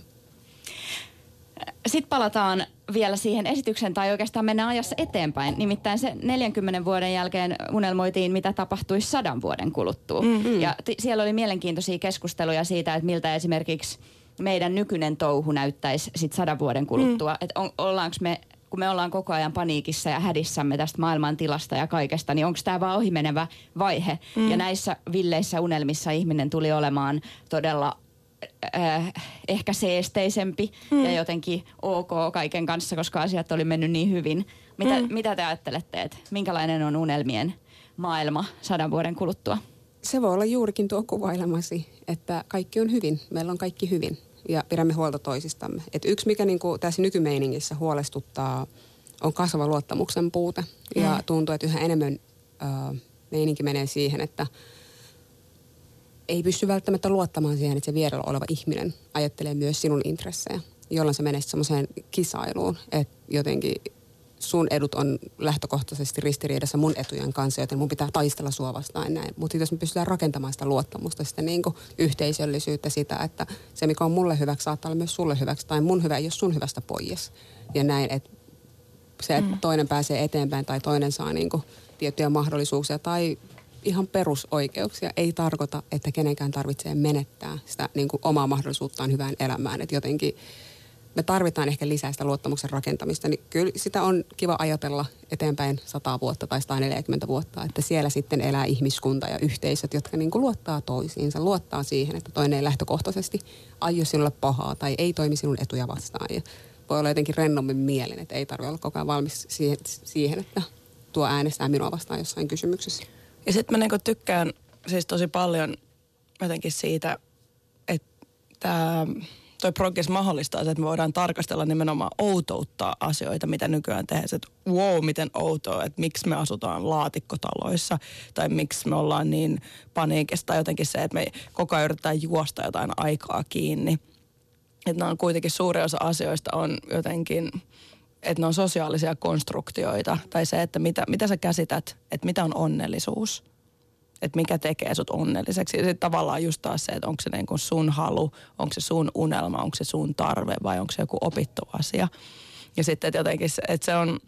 Sitten palataan vielä siihen esitykseen, tai oikeastaan mennään ajassa eteenpäin. Nimittäin se 40 vuoden jälkeen unelmoitiin, mitä tapahtuisi sadan vuoden kuluttua. Mm-hmm. Ja t- siellä oli mielenkiintoisia keskusteluja siitä, että miltä esimerkiksi meidän nykyinen touhu näyttäisi sit sadan vuoden kuluttua. Mm. Että ollaanko me, kun me ollaan koko ajan paniikissa ja hädissämme tästä maailman tilasta ja kaikesta, niin onko tämä vaan ohimenevä vaihe? Mm. Ja näissä villeissä unelmissa ihminen tuli olemaan todella äh, ehkä seesteisempi mm. ja jotenkin ok kaiken kanssa, koska asiat oli mennyt niin hyvin. Mitä, mm. mitä te ajattelette, että minkälainen on unelmien maailma sadan vuoden kuluttua? Se voi olla juurikin tuo kuvailemasi, että kaikki on hyvin. Meillä on kaikki hyvin ja pidämme huolta toisistamme. Et yksi, mikä niinku tässä nykymeiningissä huolestuttaa, on kasvava luottamuksen puute. Ja Mm. tuntuu, että yhä enemmän ö, meininki menee siihen, että ei pysty välttämättä luottamaan siihen, että se vierellä oleva ihminen ajattelee myös sinun intressejä, jolloin se menee semmoiseen kisailuun, että jotenkin sun edut on lähtökohtaisesti ristiriidassa mun etujen kanssa, joten mun pitää taistella sua vastaan näin. Mutta jos me pystytään rakentamaan sitä luottamusta, sitä niin kuin yhteisöllisyyttä, sitä, että se mikä on mulle hyväksi saattaa olla myös sulle hyväksi, tai mun hyvä ei ole sun hyvästä pois. Ja näin, että se, että toinen pääsee eteenpäin tai toinen saa niin kuin tiettyjä mahdollisuuksia tai ihan perusoikeuksia ei tarkoita, että kenenkään tarvitsee menettää sitä niin kuin omaa mahdollisuuttaan hyvään elämään. Että jotenkin me tarvitaan ehkä lisää sitä luottamuksen rakentamista, niin kyllä sitä on kiva ajatella eteenpäin 100 vuotta tai 140 vuotta, että siellä sitten elää ihmiskunta ja yhteisöt, jotka niin kuin luottaa toisiinsa, luottaa siihen, että toinen ei lähtökohtaisesti aio sinulle pahaa tai ei toimi sinun etuja vastaan ja voi olla jotenkin rennommin mielin, että ei tarvitse olla koko ajan valmis siihen että tuo äänestää minua vastaan jossain kysymyksessä. Ja sitten mä niinku tykkään siis tosi paljon jotenkin siitä, että toi progress mahdollistaa se, että me voidaan tarkastella nimenomaan outouttaa asioita, mitä nykyään tehdään. Että wow, miten outoa, että miksi me asutaan laatikkotaloissa tai miksi me ollaan niin paniikissa tai jotenkin se, että me koko ajan yritetään juosta jotain aikaa kiinni. Että on kuitenkin suuri osa asioista on jotenkin, että ne on sosiaalisia konstruktioita tai se, että mitä, mitä sä käsität, että mitä on onnellisuus että mikä tekee sut onnelliseksi. Ja sitten tavallaan just taas se, että onko se niin kuin sun halu, onko se sun unelma, onko se sun tarve vai onko se joku opittu asia. Ja sitten että jotenkin että se on,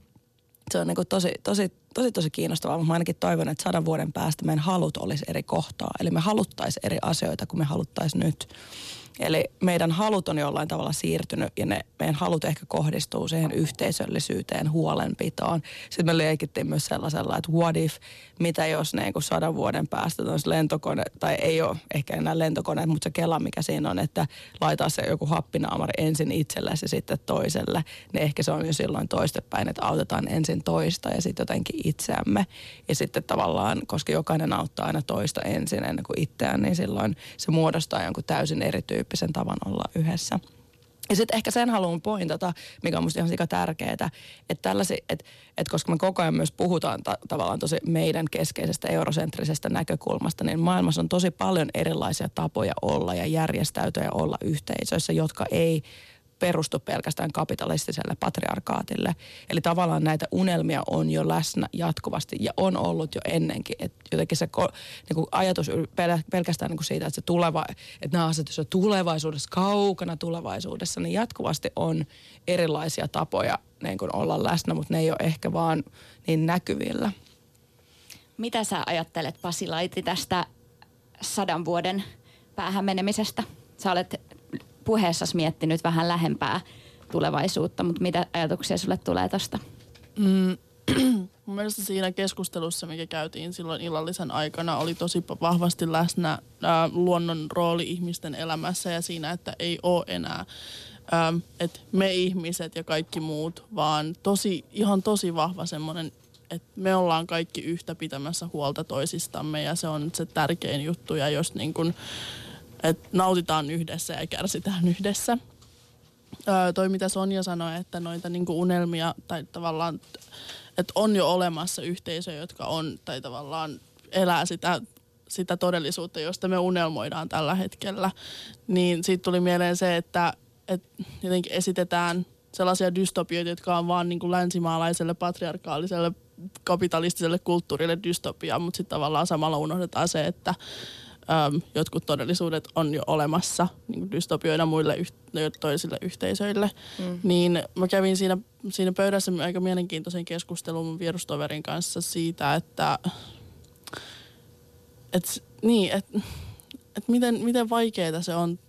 se on niin kuin tosi, tosi, tosi, tosi kiinnostavaa. Mutta mä ainakin toivon, että sadan vuoden päästä meidän halut olisi eri kohtaa. Eli me haluttaisiin eri asioita kuin me haluttaisiin nyt. Eli meidän halut on jollain tavalla siirtynyt ja ne meidän halut ehkä kohdistuu siihen yhteisöllisyyteen, huolenpitoon. Sitten me leikittiin myös sellaisella, että what if, mitä jos niin kuin sadan vuoden päästä lentokone, tai ei ole ehkä enää lentokone, mutta se kela, mikä siinä on, että laitaa se joku happinaamari ensin itsellesi ja sitten toiselle, niin ehkä se on jo silloin toistepäin, että autetaan ensin toista ja sitten jotenkin itseämme. Ja sitten tavallaan, koska jokainen auttaa aina toista ensin ennen kuin itseään, niin silloin se muodostaa jonkun täysin erityyppisen tavan olla yhdessä. Ja sitten ehkä sen haluan pointata, mikä on musta ihan sika tärkeää, että, tällaisi, että, että koska me koko ajan myös puhutaan ta- tavallaan tosi meidän keskeisestä eurosentrisestä näkökulmasta, niin maailmassa on tosi paljon erilaisia tapoja olla ja järjestäytyä ja olla yhteisöissä, jotka ei perustu pelkästään kapitalistiselle patriarkaatille. Eli tavallaan näitä unelmia on jo läsnä jatkuvasti ja on ollut jo ennenkin. Et jotenkin se niin kuin ajatus pel- pelkästään niin kuin siitä, että, se tuleva, että nämä asiat on tulevaisuudessa, kaukana tulevaisuudessa, niin jatkuvasti on erilaisia tapoja niin kuin olla läsnä, mutta ne ei ole ehkä vaan niin näkyvillä. Mitä sä ajattelet Pasi Laiti tästä sadan vuoden päähän menemisestä? Sä olet puheessasi miettinyt vähän lähempää tulevaisuutta, mutta mitä ajatuksia sulle tulee tästä? Mm, mun mielestä siinä keskustelussa, mikä käytiin silloin illallisen aikana, oli tosi vahvasti läsnä ää, luonnon rooli ihmisten elämässä ja siinä, että ei ole enää ää, että me ihmiset ja kaikki muut, vaan tosi, ihan tosi vahva semmoinen, että me ollaan kaikki yhtä pitämässä huolta toisistamme ja se on se tärkein juttu ja jos niin kun, että nautitaan yhdessä ja kärsitään yhdessä. öö, toi mitä Sonja sanoi, että noita niinku unelmia tai tavallaan, että on jo olemassa yhteisöjä, jotka on tai tavallaan elää sitä, sitä todellisuutta, josta me unelmoidaan tällä hetkellä. Niin siitä tuli mieleen se, että, että jotenkin esitetään sellaisia dystopioita, jotka on vaan niin kuin länsimaalaiselle patriarkaaliselle kapitalistiselle kulttuurille dystopia, mutta sitten tavallaan samalla unohdetaan se, että äm, jotkut todellisuudet on jo olemassa niin dystopioina muille yh- toisille yhteisöille. Mm. Niin mä kävin siinä, siinä pöydässä aika mielenkiintoisen keskustelun mun vierustoverin kanssa siitä, että et, niin, et, et miten, miten vaikeaa se on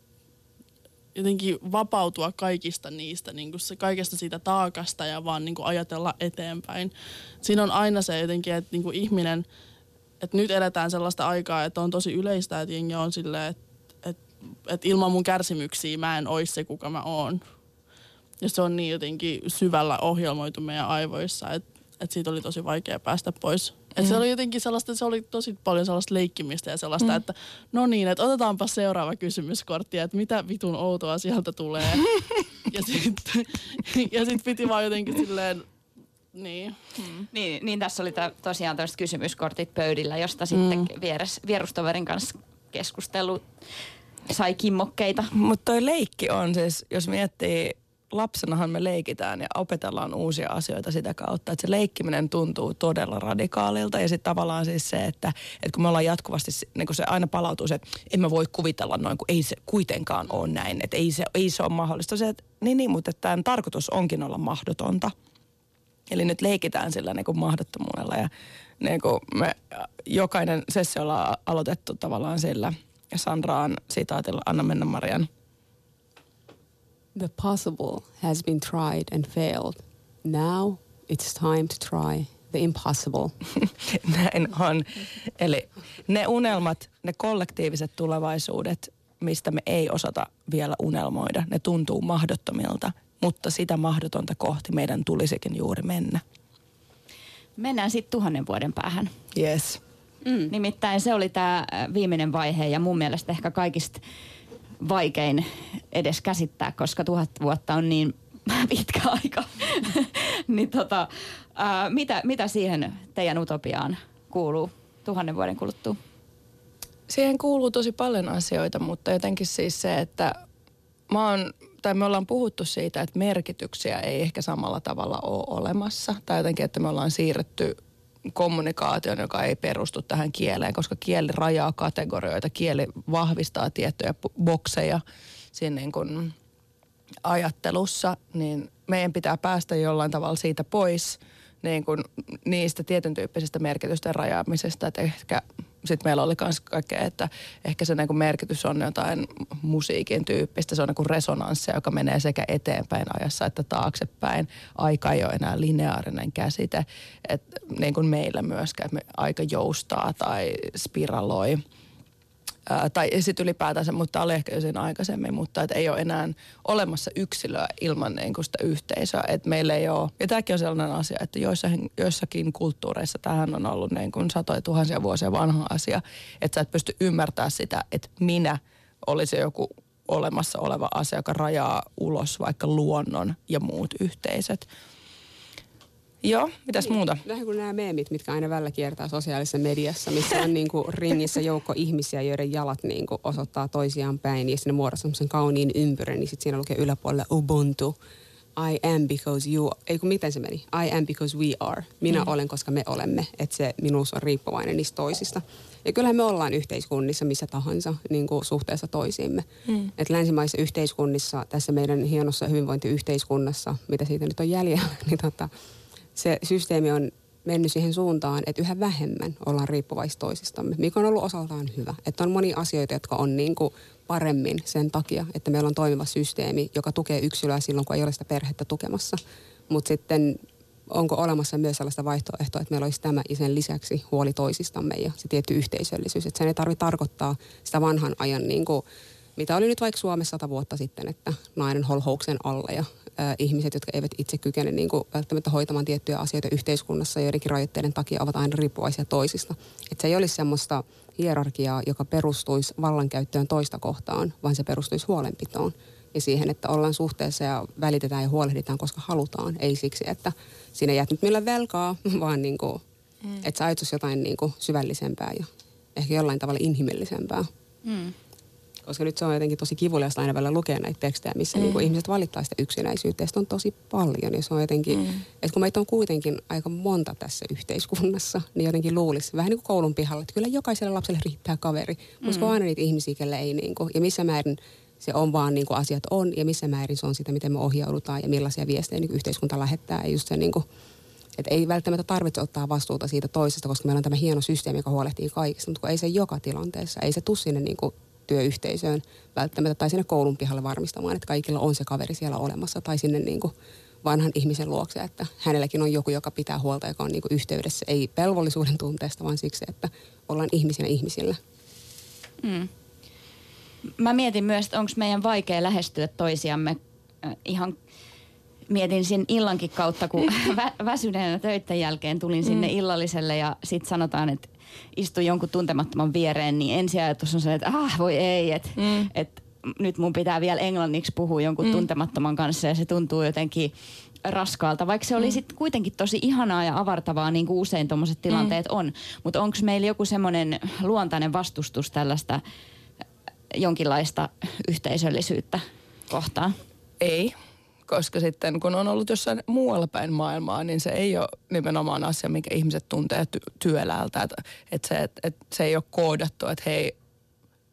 jotenkin vapautua kaikista niistä, niin kuin se, kaikesta siitä taakasta ja vaan niin kuin ajatella eteenpäin. Siinä on aina se jotenkin, että niin kuin ihminen, että nyt eletään sellaista aikaa, että on tosi yleistä, että jengi on silleen, että, että, että ilman mun kärsimyksiä mä en ois se, kuka mä oon. Ja se on niin jotenkin syvällä ohjelmoitu meidän aivoissa, että, että siitä oli tosi vaikea päästä pois. Et se mm. oli jotenkin sellaista, se oli tosi paljon sellaista leikkimistä ja sellaista, mm. että no niin, että otetaanpa seuraava kysymyskortti, että mitä vitun outoa sieltä tulee. ja sitten ja sit piti vaan jotenkin silleen, niin. Mm. Niin, niin tässä oli t- tosiaan tällaiset kysymyskortit pöydillä, josta sitten mm. vieres, vierustoverin kanssa keskustelu sai kimmokkeita. Mutta toi leikki on siis, jos miettii lapsenahan me leikitään ja opetellaan uusia asioita sitä kautta, että se leikkiminen tuntuu todella radikaalilta ja sitten tavallaan siis se, että, että kun me ollaan jatkuvasti, niin kun se aina palautuu se, että en mä voi kuvitella noin, kun ei se kuitenkaan ole näin, että ei se, ei se ole mahdollista. Se, että, niin, niin, mutta tämän tarkoitus onkin olla mahdotonta. Eli nyt leikitään sillä niin kuin mahdottomuudella ja niin kuin me jokainen sessio ollaan aloitettu tavallaan sillä Sandraan sitaatilla Anna mennä Marian – The possible has been tried and failed. Now it's time to try the impossible. Näin on. Eli ne unelmat, ne kollektiiviset tulevaisuudet, mistä me ei osata vielä unelmoida, ne tuntuu mahdottomilta, mutta sitä mahdotonta kohti meidän tulisikin juuri mennä. Mennään sitten tuhannen vuoden päähän. Yes. Mm. Nimittäin se oli tämä viimeinen vaihe ja mun mielestä ehkä kaikista vaikein edes käsittää, koska tuhat vuotta on niin pitkä aika. niin tota, ää, mitä, mitä siihen teidän utopiaan kuuluu tuhannen vuoden kuluttua? Siihen kuuluu tosi paljon asioita, mutta jotenkin siis se, että mä oon, tai me ollaan puhuttu siitä, että merkityksiä ei ehkä samalla tavalla ole olemassa. Tai jotenkin, että me ollaan siirretty kommunikaation, joka ei perustu tähän kieleen, koska kieli rajaa kategorioita, kieli vahvistaa tiettyjä bokseja siinä niin kuin ajattelussa, niin meidän pitää päästä jollain tavalla siitä pois niin kuin niistä tietyn tyyppisistä merkitysten rajaamisesta, että ehkä sitten meillä oli myös kaikkea, että ehkä se niinku merkitys on jotain musiikin tyyppistä. Se on niinku resonanssia, joka menee sekä eteenpäin ajassa että taaksepäin. Aika ei ole enää lineaarinen käsite, että niin kuin meillä myöskään, että me aika joustaa tai spiraloi – Ää, tai sitten ylipäätänsä, mutta oli ehkä jo sen aikaisemmin, mutta et ei ole enää olemassa yksilöä ilman niin kuin sitä yhteisöä. Et meillä ei ole, ja tämäkin on sellainen asia, että joissakin, joissakin kulttuureissa tähän on ollut niin kuin satoja tuhansia vuosia vanha asia, että sä et pysty ymmärtämään sitä, että minä olisi joku olemassa oleva asia, joka rajaa ulos vaikka luonnon ja muut yhteisöt. Joo, mitäs niin, muuta? Vähän kuin nämä meemit, mitkä aina välillä kiertää sosiaalisessa mediassa, missä on niin kuin ringissä joukko ihmisiä, joiden jalat niin kuin osoittaa toisiaan päin ja sinne muodostaa semmoisen kauniin ympyrän, niin sitten siinä lukee yläpuolella Ubuntu. I am because you, ei kun miten se meni? I am because we are. Minä mm. olen, koska me olemme. Että se minuus on riippuvainen niistä toisista. Ja kyllähän me ollaan yhteiskunnissa missä tahansa niin kuin suhteessa toisiimme. Mm. Että länsimaisissa yhteiskunnissa, tässä meidän hienossa hyvinvointiyhteiskunnassa, mitä siitä nyt on jäljellä, niin tota, se systeemi on mennyt siihen suuntaan, että yhä vähemmän ollaan riippuvaisia toisistamme, mikä on ollut osaltaan hyvä. Että on monia asioita, jotka on niin kuin paremmin sen takia, että meillä on toimiva systeemi, joka tukee yksilöä silloin, kun ei ole sitä perhettä tukemassa. Mutta sitten onko olemassa myös sellaista vaihtoehtoa, että meillä olisi tämä ja sen lisäksi huoli toisistamme ja se tietty yhteisöllisyys. Että sen ei tarvitse tarkoittaa sitä vanhan ajan niin kuin mitä oli nyt vaikka Suomessa sata vuotta sitten, että nainen holhouksen alle ja ä, ihmiset, jotka eivät itse kykene niin kuin välttämättä hoitamaan tiettyjä asioita yhteiskunnassa joidenkin rajoitteiden takia ovat aina riippuvaisia toisista. Että se ei olisi semmoista hierarkiaa, joka perustuisi vallankäyttöön toista kohtaan, vaan se perustuisi huolenpitoon. ja siihen, että ollaan suhteessa ja välitetään ja huolehditaan, koska halutaan. Ei siksi, että sinä jäät nyt millä velkaa, vaan niin kuin, mm. että sä jotain niin kuin syvällisempää ja ehkä jollain tavalla inhimillisempää. Mm. Koska nyt se on jotenkin tosi kivuliasta aina välillä lukea näitä tekstejä, missä mm. niin kuin ihmiset valittaa sitä yksinäisyyttä. Ja sitä on tosi paljon. Ja se on jotenkin, mm. että kun meitä on kuitenkin aika monta tässä yhteiskunnassa, niin jotenkin luulisi vähän niin kuin koulun pihalla, että kyllä jokaiselle lapselle riittää kaveri. Mm. Mutta aina niitä ihmisiä, kelle ei niin kuin, ja missä määrin se on vaan niin kuin asiat on ja missä määrin se on sitä, miten me ohjaudutaan ja millaisia viestejä niin yhteiskunta lähettää. Ja just se niin kuin, että ei välttämättä tarvitse ottaa vastuuta siitä toisesta, koska meillä on tämä hieno systeemi, joka huolehtii kaikista, mutta kun ei se joka tilanteessa, ei se tule sinne niin kuin työyhteisöön välttämättä tai sinne koulun pihalle varmistamaan, että kaikilla on se kaveri siellä olemassa tai sinne niin kuin vanhan ihmisen luokse, että hänelläkin on joku, joka pitää huolta, joka on niin kuin yhteydessä, ei velvollisuuden tunteesta, vaan siksi, että ollaan ihmisinä ihmisillä. Hmm. Mä mietin myös, että onko meidän vaikea lähestyä toisiamme äh, ihan mietin siinä illankin kautta, kun vä- väsyneenä töiden jälkeen tulin sinne mm. illalliselle ja sitten sanotaan, että istu jonkun tuntemattoman viereen, niin ensiajatus on se, että ah voi ei, että mm. et, nyt mun pitää vielä englanniksi puhua jonkun mm. tuntemattoman kanssa ja se tuntuu jotenkin raskaalta, vaikka se oli mm. sitten kuitenkin tosi ihanaa ja avartavaa, niin kuin usein tuommoiset tilanteet mm. on. Mutta onko meillä joku semmoinen luontainen vastustus tällaista jonkinlaista yhteisöllisyyttä kohtaan? Ei koska sitten kun on ollut jossain muualla päin maailmaa, niin se ei ole nimenomaan asia, mikä ihmiset tuntee ty- työläältä. Että, että, se, että, että se ei ole koodattu, että hei,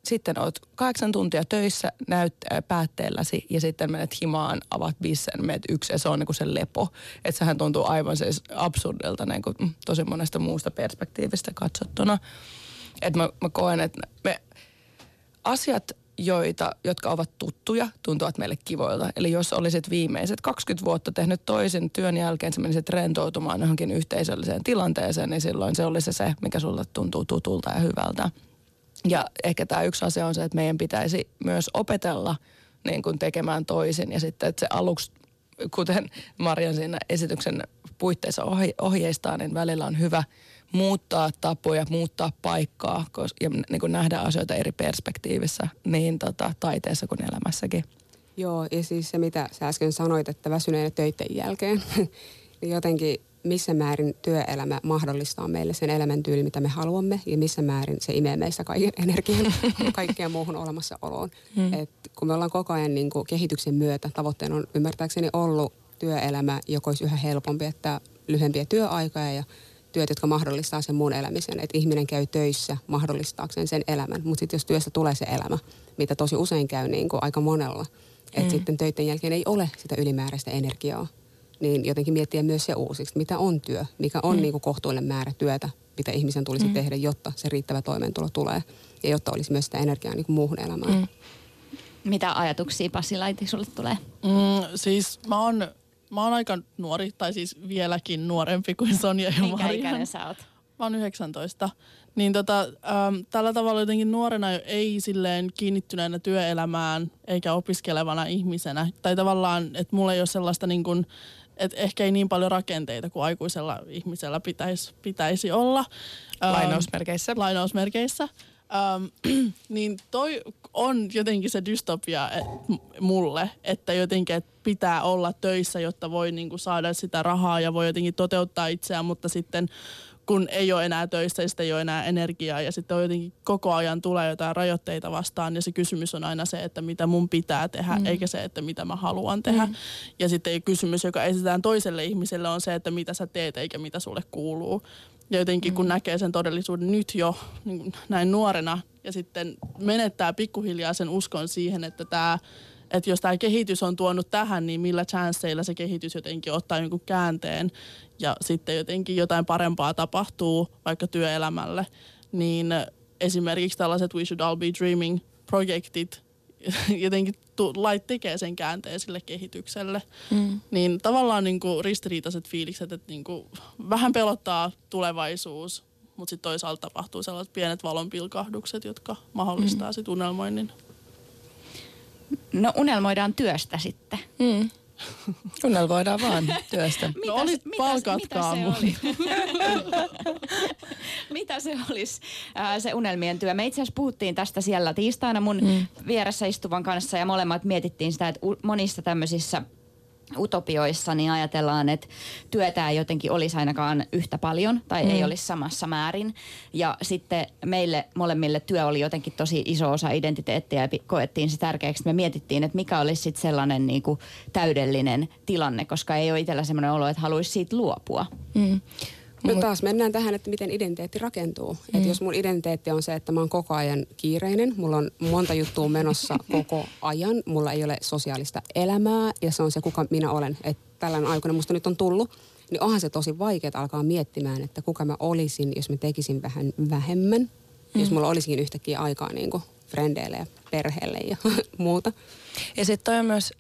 sitten oot kahdeksan tuntia töissä näyttää päätteelläsi ja sitten menet himaan, avaat bissen, menet yksi ja se on niin kuin se lepo. Että sehän tuntuu aivan siis absurdilta niin kuin tosi monesta muusta perspektiivistä katsottuna. Että mä, mä koen, että me asiat joita, jotka ovat tuttuja, tuntuvat meille kivoilta. Eli jos olisit viimeiset 20 vuotta tehnyt toisen työn jälkeen, sä menisit rentoutumaan johonkin yhteisölliseen tilanteeseen, niin silloin se olisi se, mikä sulle tuntuu tutulta ja hyvältä. Ja ehkä tämä yksi asia on se, että meidän pitäisi myös opetella niin kuin tekemään toisin. Ja sitten, että se aluksi, kuten Marian siinä esityksen puitteissa ohjeistaa, niin välillä on hyvä – muuttaa tapoja, muuttaa paikkaa ja niin kuin nähdä asioita eri perspektiivissä niin tota, taiteessa kuin elämässäkin. Joo, ja siis se mitä sä äsken sanoit, että väsyneenä töiden jälkeen, niin jotenkin missä määrin työelämä mahdollistaa meille sen elämäntyyli, mitä me haluamme, ja missä määrin se imee meistä kaiken energian kaikkeen muuhun olemassaoloon. Hmm. Et kun me ollaan koko ajan niin kuin kehityksen myötä, tavoitteena on ymmärtääkseni ollut työelämä, joka olisi yhä helpompi, että lyhyempiä työaikoja ja työt, jotka mahdollistaa sen muun elämisen. Että ihminen käy töissä mahdollistaakseen sen elämän. Mutta sitten jos työstä tulee se elämä, mitä tosi usein käy niin kuin aika monella, että mm. sitten töiden jälkeen ei ole sitä ylimääräistä energiaa, niin jotenkin miettiä myös se uusiksi, mitä on työ, mikä on mm. niin kuin kohtuullinen määrä työtä, mitä ihmisen tulisi mm. tehdä, jotta se riittävä toimeentulo tulee ja jotta olisi myös sitä energiaa niin kuin muuhun elämään. Mm. Mitä ajatuksia Pasi Laiti sulle tulee? Mm, siis mä oon mä oon aika nuori, tai siis vieläkin nuorempi kuin Sonja ja Minkä Marian. ikäinen sä oot? Mä oon 19. Niin tota, ähm, tällä tavalla jotenkin nuorena ei silleen kiinnittyneenä työelämään eikä opiskelevana ihmisenä. Tai tavallaan, että mulla ei ole sellaista niin kuin, että ehkä ei niin paljon rakenteita kuin aikuisella ihmisellä pitäisi, pitäisi olla. Ähm, lainausmerkeissä. Lainausmerkeissä. Ähm, niin toi on jotenkin se dystopia et, mulle, että jotenkin et pitää olla töissä, jotta voi niinku saada sitä rahaa ja voi jotenkin toteuttaa itseään, mutta sitten kun ei ole enää töissä sitten ei ole enää energiaa ja sitten on jotenkin koko ajan tulee jotain rajoitteita vastaan ja se kysymys on aina se, että mitä mun pitää tehdä mm. eikä se, että mitä mä haluan tehdä. Mm. Ja sitten kysymys, joka esitetään toiselle ihmiselle on se, että mitä sä teet eikä mitä sulle kuuluu. Ja jotenkin kun mm. näkee sen todellisuuden nyt jo niin näin nuorena ja sitten menettää pikkuhiljaa sen uskon siihen, että tämä että jos tämä kehitys on tuonut tähän, niin millä chanceilla se kehitys jotenkin ottaa jonkun käänteen ja sitten jotenkin jotain parempaa tapahtuu vaikka työelämälle, niin esimerkiksi tällaiset We Should All Be Dreaming-projektit jotenkin tu- lait tekee sen käänteen sille kehitykselle. Mm. Niin tavallaan niin kuin ristiriitaiset fiilikset, että niin kuin vähän pelottaa tulevaisuus, mutta sitten toisaalta tapahtuu sellaiset pienet valonpilkahdukset, jotka mahdollistaa mm. sitten unelmoinnin. No unelmoidaan työstä sitten. Mm. Unelmoidaan vaan työstä. Mitä, No olit mitä, palkatkaa mitä se mun. oli? mitä se olisi ää, se unelmien työ? Me itse asiassa puhuttiin tästä siellä tiistaina mun mm. vieressä istuvan kanssa ja molemmat mietittiin sitä, että u- monissa tämmöisissä utopioissa niin ajatellaan, että työtä ei jotenkin olisi ainakaan yhtä paljon tai mm. ei olisi samassa määrin. Ja sitten meille molemmille työ oli jotenkin tosi iso osa identiteettiä ja koettiin se tärkeäksi. Me mietittiin, että mikä olisi sitten sellainen niin kuin täydellinen tilanne, koska ei ole itsellä semmoinen olo, että haluaisi siitä luopua. Mm. No taas mennään tähän, että miten identiteetti rakentuu. Mm. Että jos mun identiteetti on se, että mä oon koko ajan kiireinen, mulla on monta juttua menossa koko ajan, mulla ei ole sosiaalista elämää ja se on se, kuka minä olen. Että tällainen aikana musta nyt on tullut, niin onhan se tosi vaikeaa alkaa miettimään, että kuka mä olisin, jos mä tekisin vähän vähemmän. Mm. Jos mulla olisikin yhtäkkiä aikaa niin kuin frendeille ja perheelle ja muuta. Ja sitten toi on myös,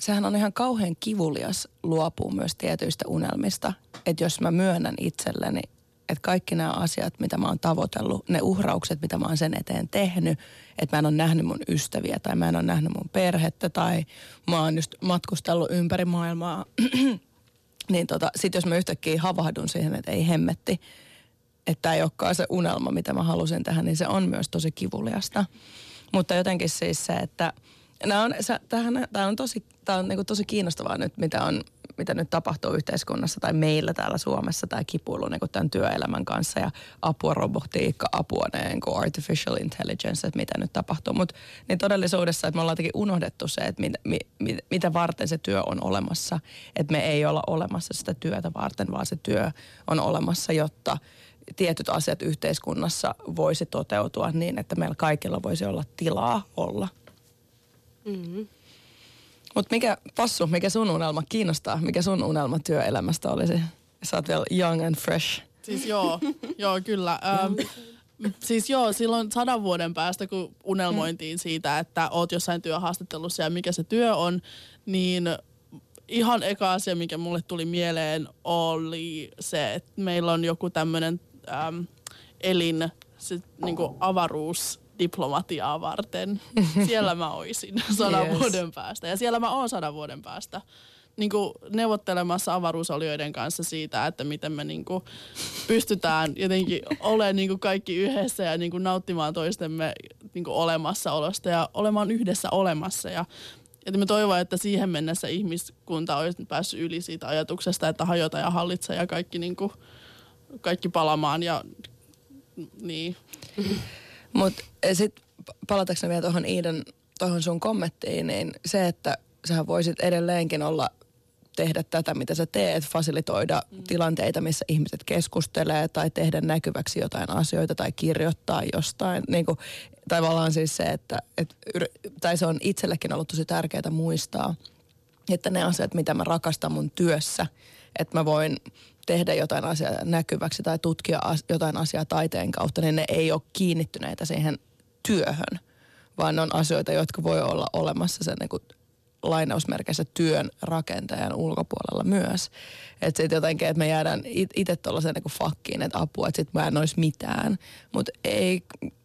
sehän on ihan kauhean kivulias luopua myös tietyistä unelmista. Että jos mä myönnän itselleni, että kaikki nämä asiat, mitä mä oon tavoitellut, ne uhraukset, mitä mä oon sen eteen tehnyt, että mä en ole nähnyt mun ystäviä tai mä en ole nähnyt mun perhettä tai mä oon just matkustellut ympäri maailmaa, niin tota, sit jos mä yhtäkkiä havahdun siihen, että ei hemmetti, että ei olekaan se unelma, mitä mä halusin tähän, niin se on myös tosi kivuliasta. Mutta jotenkin siis se, että nämä on, sä, tämähän, tämä on tosi, tämä on niinku tosi kiinnostavaa nyt, mitä, on, mitä nyt tapahtuu yhteiskunnassa tai meillä täällä Suomessa, tämä kipuilu niinku tämän työelämän kanssa ja apua robotiikka, apua ne niinku artificial intelligence, että mitä nyt tapahtuu. Mutta niin todellisuudessa, että me ollaan jotenkin unohdettu se, että mit, mit, mit, mitä varten se työ on olemassa. Että me ei olla olemassa sitä työtä varten, vaan se työ on olemassa, jotta tietyt asiat yhteiskunnassa voisi toteutua niin, että meillä kaikilla voisi olla tilaa olla. Mm-hmm. Mutta mikä, Passu, mikä sun unelma kiinnostaa? Mikä sun unelma työelämästä olisi? Sä oot vielä young and fresh. Siis joo, joo kyllä. Ähm, siis joo, silloin sadan vuoden päästä, kun unelmointiin siitä, että oot jossain työhaastattelussa ja mikä se työ on, niin ihan eka asia, mikä mulle tuli mieleen, oli se, että meillä on joku tämmöinen äm, elin, se niinku avaruus diplomatiaa varten. Siellä mä oisin sadan Yes. vuoden päästä. Ja siellä mä oon sadan vuoden päästä niin kuin neuvottelemassa avaruusolioiden kanssa siitä, että miten me niin kuin pystytään jotenkin olemaan niin kuin kaikki yhdessä ja niin kuin nauttimaan toistemme niin kuin olemassaolosta ja olemaan yhdessä olemassa. Ja, että me toivon, että siihen mennessä ihmiskunta olisi päässyt yli siitä ajatuksesta, että hajota ja hallitse ja kaikki, niin kuin, kaikki palamaan ja niin. Mutta sitten palatakseni vielä tuohon Iidan, tuohon sun kommenttiin, niin se, että sähän voisit edelleenkin olla tehdä tätä, mitä sä teet, fasilitoida mm. tilanteita, missä ihmiset keskustelee tai tehdä näkyväksi jotain asioita tai kirjoittaa jostain. Niin kuin, tavallaan siis se, että, et, tai se on itsellekin ollut tosi tärkeää muistaa, että ne asiat, mitä mä rakastan mun työssä, että mä voin tehdä jotain asiaa näkyväksi tai tutkia as- jotain asiaa taiteen kautta, niin ne ei ole kiinnittyneitä siihen työhön, vaan ne on asioita, jotka voi olla olemassa sen niin kuin lainausmerkeissä työn rakentajan ulkopuolella myös. Että sitten jotenkin, että me jäädään itse tuollaiseen niin fakkiin, että apua, että sitten mä en olisi mitään. Mutta ei,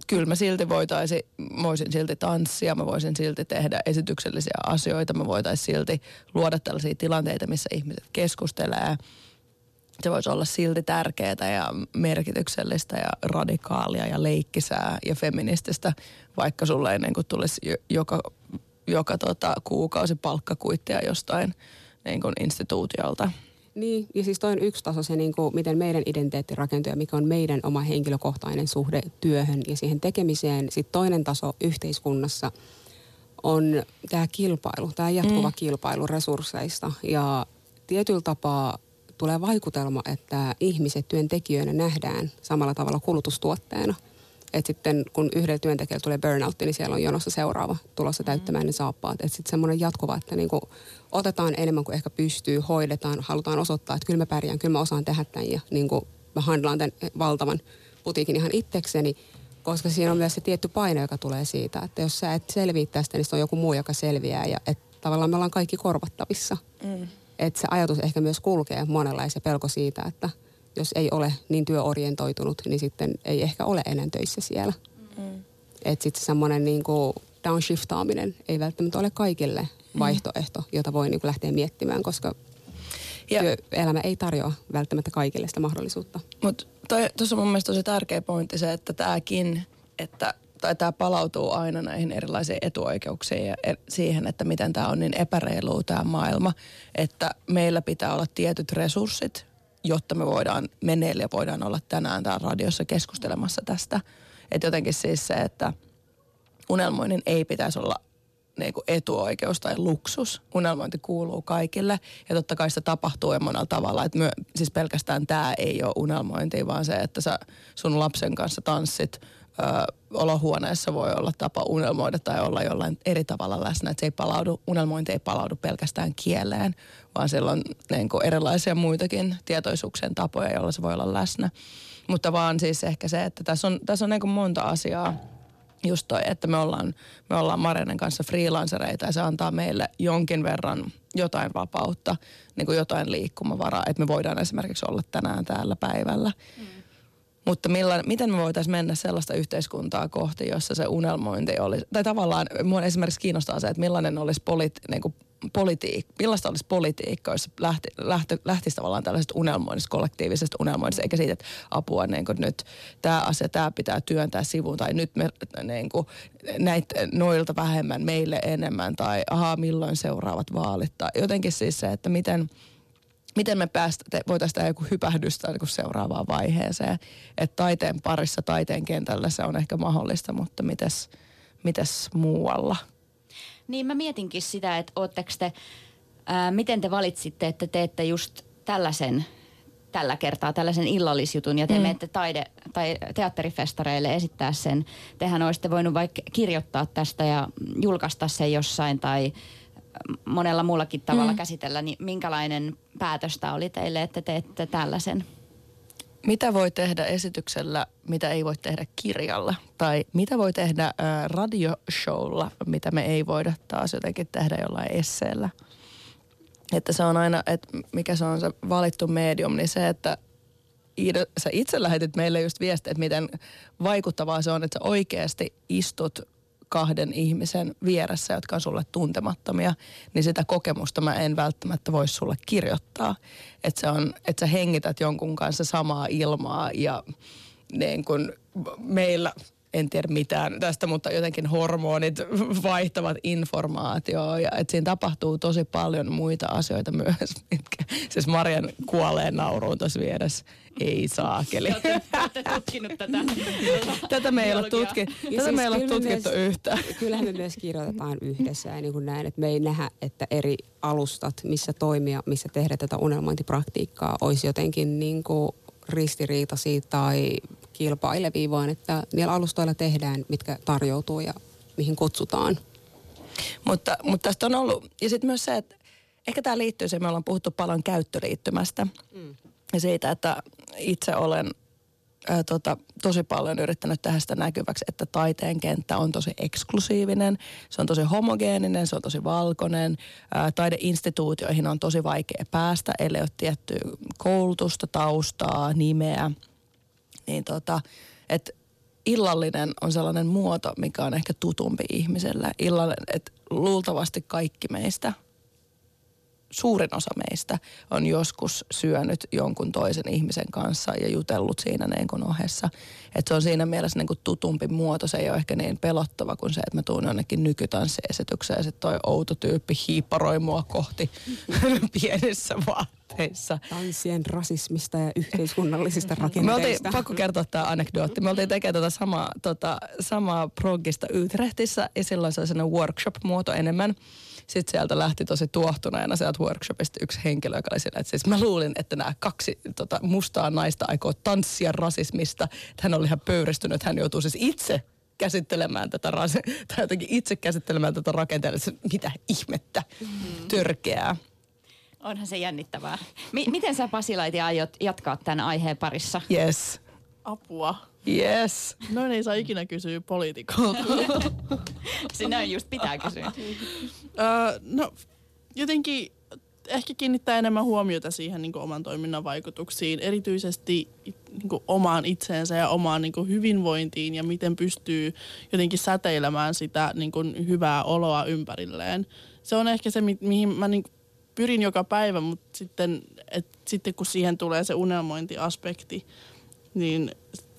kyllä mä silti voitaisiin, voisin silti tanssia, mä voisin silti tehdä esityksellisiä asioita, mä voitaisiin silti luoda tällaisia tilanteita, missä ihmiset keskustelee. Se voisi olla silti tärkeää ja merkityksellistä ja radikaalia ja leikkisää ja feminististä, vaikka sulle ei niin kuin tulisi jo- joka joka tota, kuukausi palkkakuittia jostain niin kuin instituutiolta. Niin, ja siis toi on yksi taso se, niin kuin, miten meidän identiteetti rakentuu ja mikä on meidän oma henkilökohtainen suhde työhön ja siihen tekemiseen. Sitten toinen taso yhteiskunnassa on tämä kilpailu, tämä jatkuva mm. kilpailu resursseista. Ja tietyllä tapaa tulee vaikutelma, että ihmiset työntekijöinä nähdään samalla tavalla kulutustuotteena. Että sitten kun yhdellä työntekijällä tulee burnoutti, niin siellä on jonossa seuraava tulossa täyttämään ne saappaat. Että sitten semmoinen jatkuva, että niinku otetaan enemmän kuin ehkä pystyy, hoidetaan, halutaan osoittaa, että kyllä mä pärjään, kyllä mä osaan tehdä tämän ja niinku mä handlaan tämän valtavan putiikin ihan itsekseni. Koska siinä on myös se tietty paine, joka tulee siitä, että jos sä et selviä tästä, niin se on joku muu, joka selviää. Ja että tavallaan me ollaan kaikki korvattavissa. Mm. Että se ajatus ehkä myös kulkee monella ja se pelko siitä, että jos ei ole niin työorientoitunut, niin sitten ei ehkä ole enää töissä siellä. Mm. Että sitten semmoinen niin kuin downshiftaaminen ei välttämättä ole kaikille vaihtoehto, jota voi niin kuin lähteä miettimään, koska ja. työelämä ei tarjoa välttämättä kaikille sitä mahdollisuutta. Mutta tuossa on mun mielestä tosi tärkeä pointti se, että tämäkin, että tai tämä palautuu aina näihin erilaisiin etuoikeuksiin ja e, siihen, että miten tämä on niin epäreilu tämä maailma, että meillä pitää olla tietyt resurssit, jotta me voidaan, me neljä voidaan olla tänään täällä radiossa keskustelemassa tästä. Että jotenkin siis se, että unelmoinnin ei pitäisi olla niin kuin etuoikeus tai luksus. Unelmointi kuuluu kaikille ja totta kai se tapahtuu ja monella tavalla. Että myö, siis pelkästään tämä ei ole unelmointi, vaan se, että sä sun lapsen kanssa tanssit ö, olohuoneessa voi olla tapa unelmoida tai olla jollain eri tavalla läsnä. Että se ei palaudu, unelmointi ei palaudu pelkästään kieleen, vaan siellä on niin kuin erilaisia muitakin tietoisuuksien tapoja, joilla se voi olla läsnä. Mutta vaan siis ehkä se, että tässä on, tässä on niin kuin monta asiaa, just toi, että me ollaan, me ollaan Marjanen kanssa freelancereita ja se antaa meille jonkin verran jotain vapautta, niin kuin jotain liikkumavaraa, että me voidaan esimerkiksi olla tänään täällä päivällä. Mm. Mutta milla, miten me voitaisiin mennä sellaista yhteiskuntaa kohti, jossa se unelmointi olisi, tai tavallaan mua esimerkiksi kiinnostaa se, että millainen olisi poliitt, niin kuin politiikka, millaista olisi politiikka, jos lähti, lähti, lähtisi tavallaan tällaisesta unelmoinnista, kollektiivisesta unelmoinnista, eikä siitä, että apua niin kuin nyt tämä asia, tämä pitää työntää sivuun, tai nyt me niin kuin, näitä noilta vähemmän, meille enemmän, tai ahaa, milloin seuraavat vaalit, tai jotenkin siis se, että miten, miten me päästä, voitaisiin tehdä joku hypähdystä niin seuraavaan vaiheeseen. Että taiteen parissa, taiteen kentällä se on ehkä mahdollista, mutta mites, mites muualla? Niin mä mietinkin sitä, että ootteko te, ää, miten te valitsitte, että teette just tällaisen tällä kertaa tällaisen illallisjutun ja te mm. menette taide- tai teatterifestareille esittää sen. Tehän olisitte voinut vaikka kirjoittaa tästä ja julkaista sen jossain tai monella muullakin tavalla mm. käsitellä, niin minkälainen päätöstä oli teille, että teette tällaisen? Mitä voi tehdä esityksellä, mitä ei voi tehdä kirjalla? Tai mitä voi tehdä äh, radioshowlla, mitä me ei voida taas jotenkin tehdä jollain esseellä? Että se on aina, että mikä se on se valittu medium, niin se, että Iida, sä itse lähetit meille just viestiä, että miten vaikuttavaa se on, että sä oikeasti istut kahden ihmisen vieressä, jotka on sulle tuntemattomia, niin sitä kokemusta mä en välttämättä voi sulle kirjoittaa. Että se on, että sä hengität jonkun kanssa samaa ilmaa ja niin kun meillä en tiedä mitään tästä, mutta jotenkin hormonit vaihtavat informaatioa ja että siinä tapahtuu tosi paljon muita asioita myös, mitkä, siis Marian kuolee nauruun tuossa vieressä. Ei saakeli. Olette tutkinut tätä. tätä me ei ole, tutki, tätä siis me ei ole tutkittu myös, yhtään. Kyllähän me myös kirjoitetaan yhdessä ja niin kuin näin, että me ei nähdä, että eri alustat, missä toimia, missä tehdä tätä unelmointipraktiikkaa, olisi jotenkin niin kuin ristiriitaisia tai kilpailevia, vaan että niillä alustoilla tehdään, mitkä tarjoutuu ja mihin kutsutaan. Mutta, mutta tästä on ollut, ja sitten myös se, että ehkä tämä liittyy siihen, me ollaan puhuttu paljon käyttöliittymästä. Mm. Ja siitä, että itse olen ää, tota, tosi paljon yrittänyt tehdä sitä näkyväksi, että taiteen kenttä on tosi eksklusiivinen, se on tosi homogeeninen, se on tosi valkoinen. Ää, taideinstituutioihin on tosi vaikea päästä, ellei ole tiettyä koulutusta, taustaa, nimeä. Niin tota, että illallinen on sellainen muoto, mikä on ehkä tutumpi ihmiselle. Illallinen, että luultavasti kaikki meistä – suurin osa meistä on joskus syönyt jonkun toisen ihmisen kanssa ja jutellut siinä niin kuin ohessa. Että se on siinä mielessä niin kuin tutumpi muoto. Se ei ole ehkä niin pelottava kuin se, että mä tuun jonnekin nykytanssiesitykseen ja sitten toi outo tyyppi hiipparoi mua kohti pienissä vaatteissa. Tanssien rasismista ja yhteiskunnallisista rakenteista. Me oltiin, pakko kertoa tämä anekdootti. Me oltiin tekemään tota samaa, tota, samaa progista Utrechtissä ja silloin se oli workshop-muoto enemmän. Sitten sieltä lähti tosi tuohtuneena sieltä workshopista yksi henkilö, joka oli siinä, että siis mä luulin, että nämä kaksi tota, mustaa naista aikoo tanssia rasismista. Että hän oli ihan pöyristynyt, hän joutuu siis itse käsittelemään tätä, tai jotenkin itse käsittelemään tätä rakenteellista, mitä ihmettä, mm-hmm. törkeää. Onhan se jännittävää. M- miten sä Pasilaiti aiot jatkaa tämän aiheen parissa? Yes. Apua. Yes. Noin ei saa ikinä kysyä poliitikolta. Sinä just pitää kysyä. uh, no, jotenkin ehkä kiinnittää enemmän huomiota siihen niin oman toiminnan vaikutuksiin, erityisesti niin omaan itseensä ja omaan niin hyvinvointiin ja miten pystyy jotenkin säteilemään sitä niin hyvää oloa ympärilleen. Se on ehkä se, mi- mihin mä niin pyrin joka päivä, mutta sitten, et, sitten kun siihen tulee se unelmointiaspekti, niin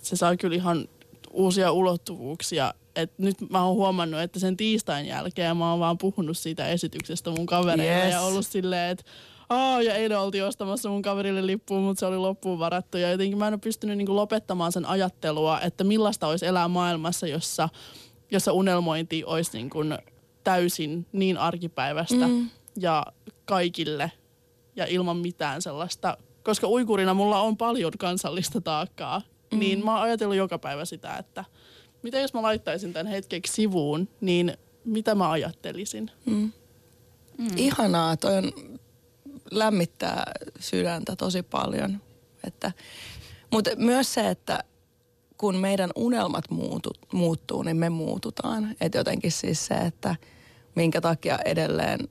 se saa kyllä ihan uusia ulottuvuuksia. Et nyt mä oon huomannut, että sen tiistain jälkeen mä oon vaan puhunut siitä esityksestä mun kavereille yes. ja ollut silleen, että Aa, ja eilen oltiin ostamassa mun kaverille lippuun, mutta se oli loppuun varattu. Ja jotenkin mä en ole pystynyt niinku lopettamaan sen ajattelua, että millaista olisi elää maailmassa, jossa, jossa unelmointi olisi niinku täysin niin arkipäivästä mm. ja kaikille ja ilman mitään sellaista. Koska uikurina mulla on paljon kansallista taakkaa Mm. Niin mä oon ajatellut joka päivä sitä, että mitä jos mä laittaisin tämän hetkeksi sivuun, niin mitä mä ajattelisin. Mm. Mm. Ihanaa, toi on, lämmittää sydäntä tosi paljon. Että, mutta myös se, että kun meidän unelmat muutu, muuttuu, niin me muututaan. Että jotenkin siis se, että minkä takia edelleen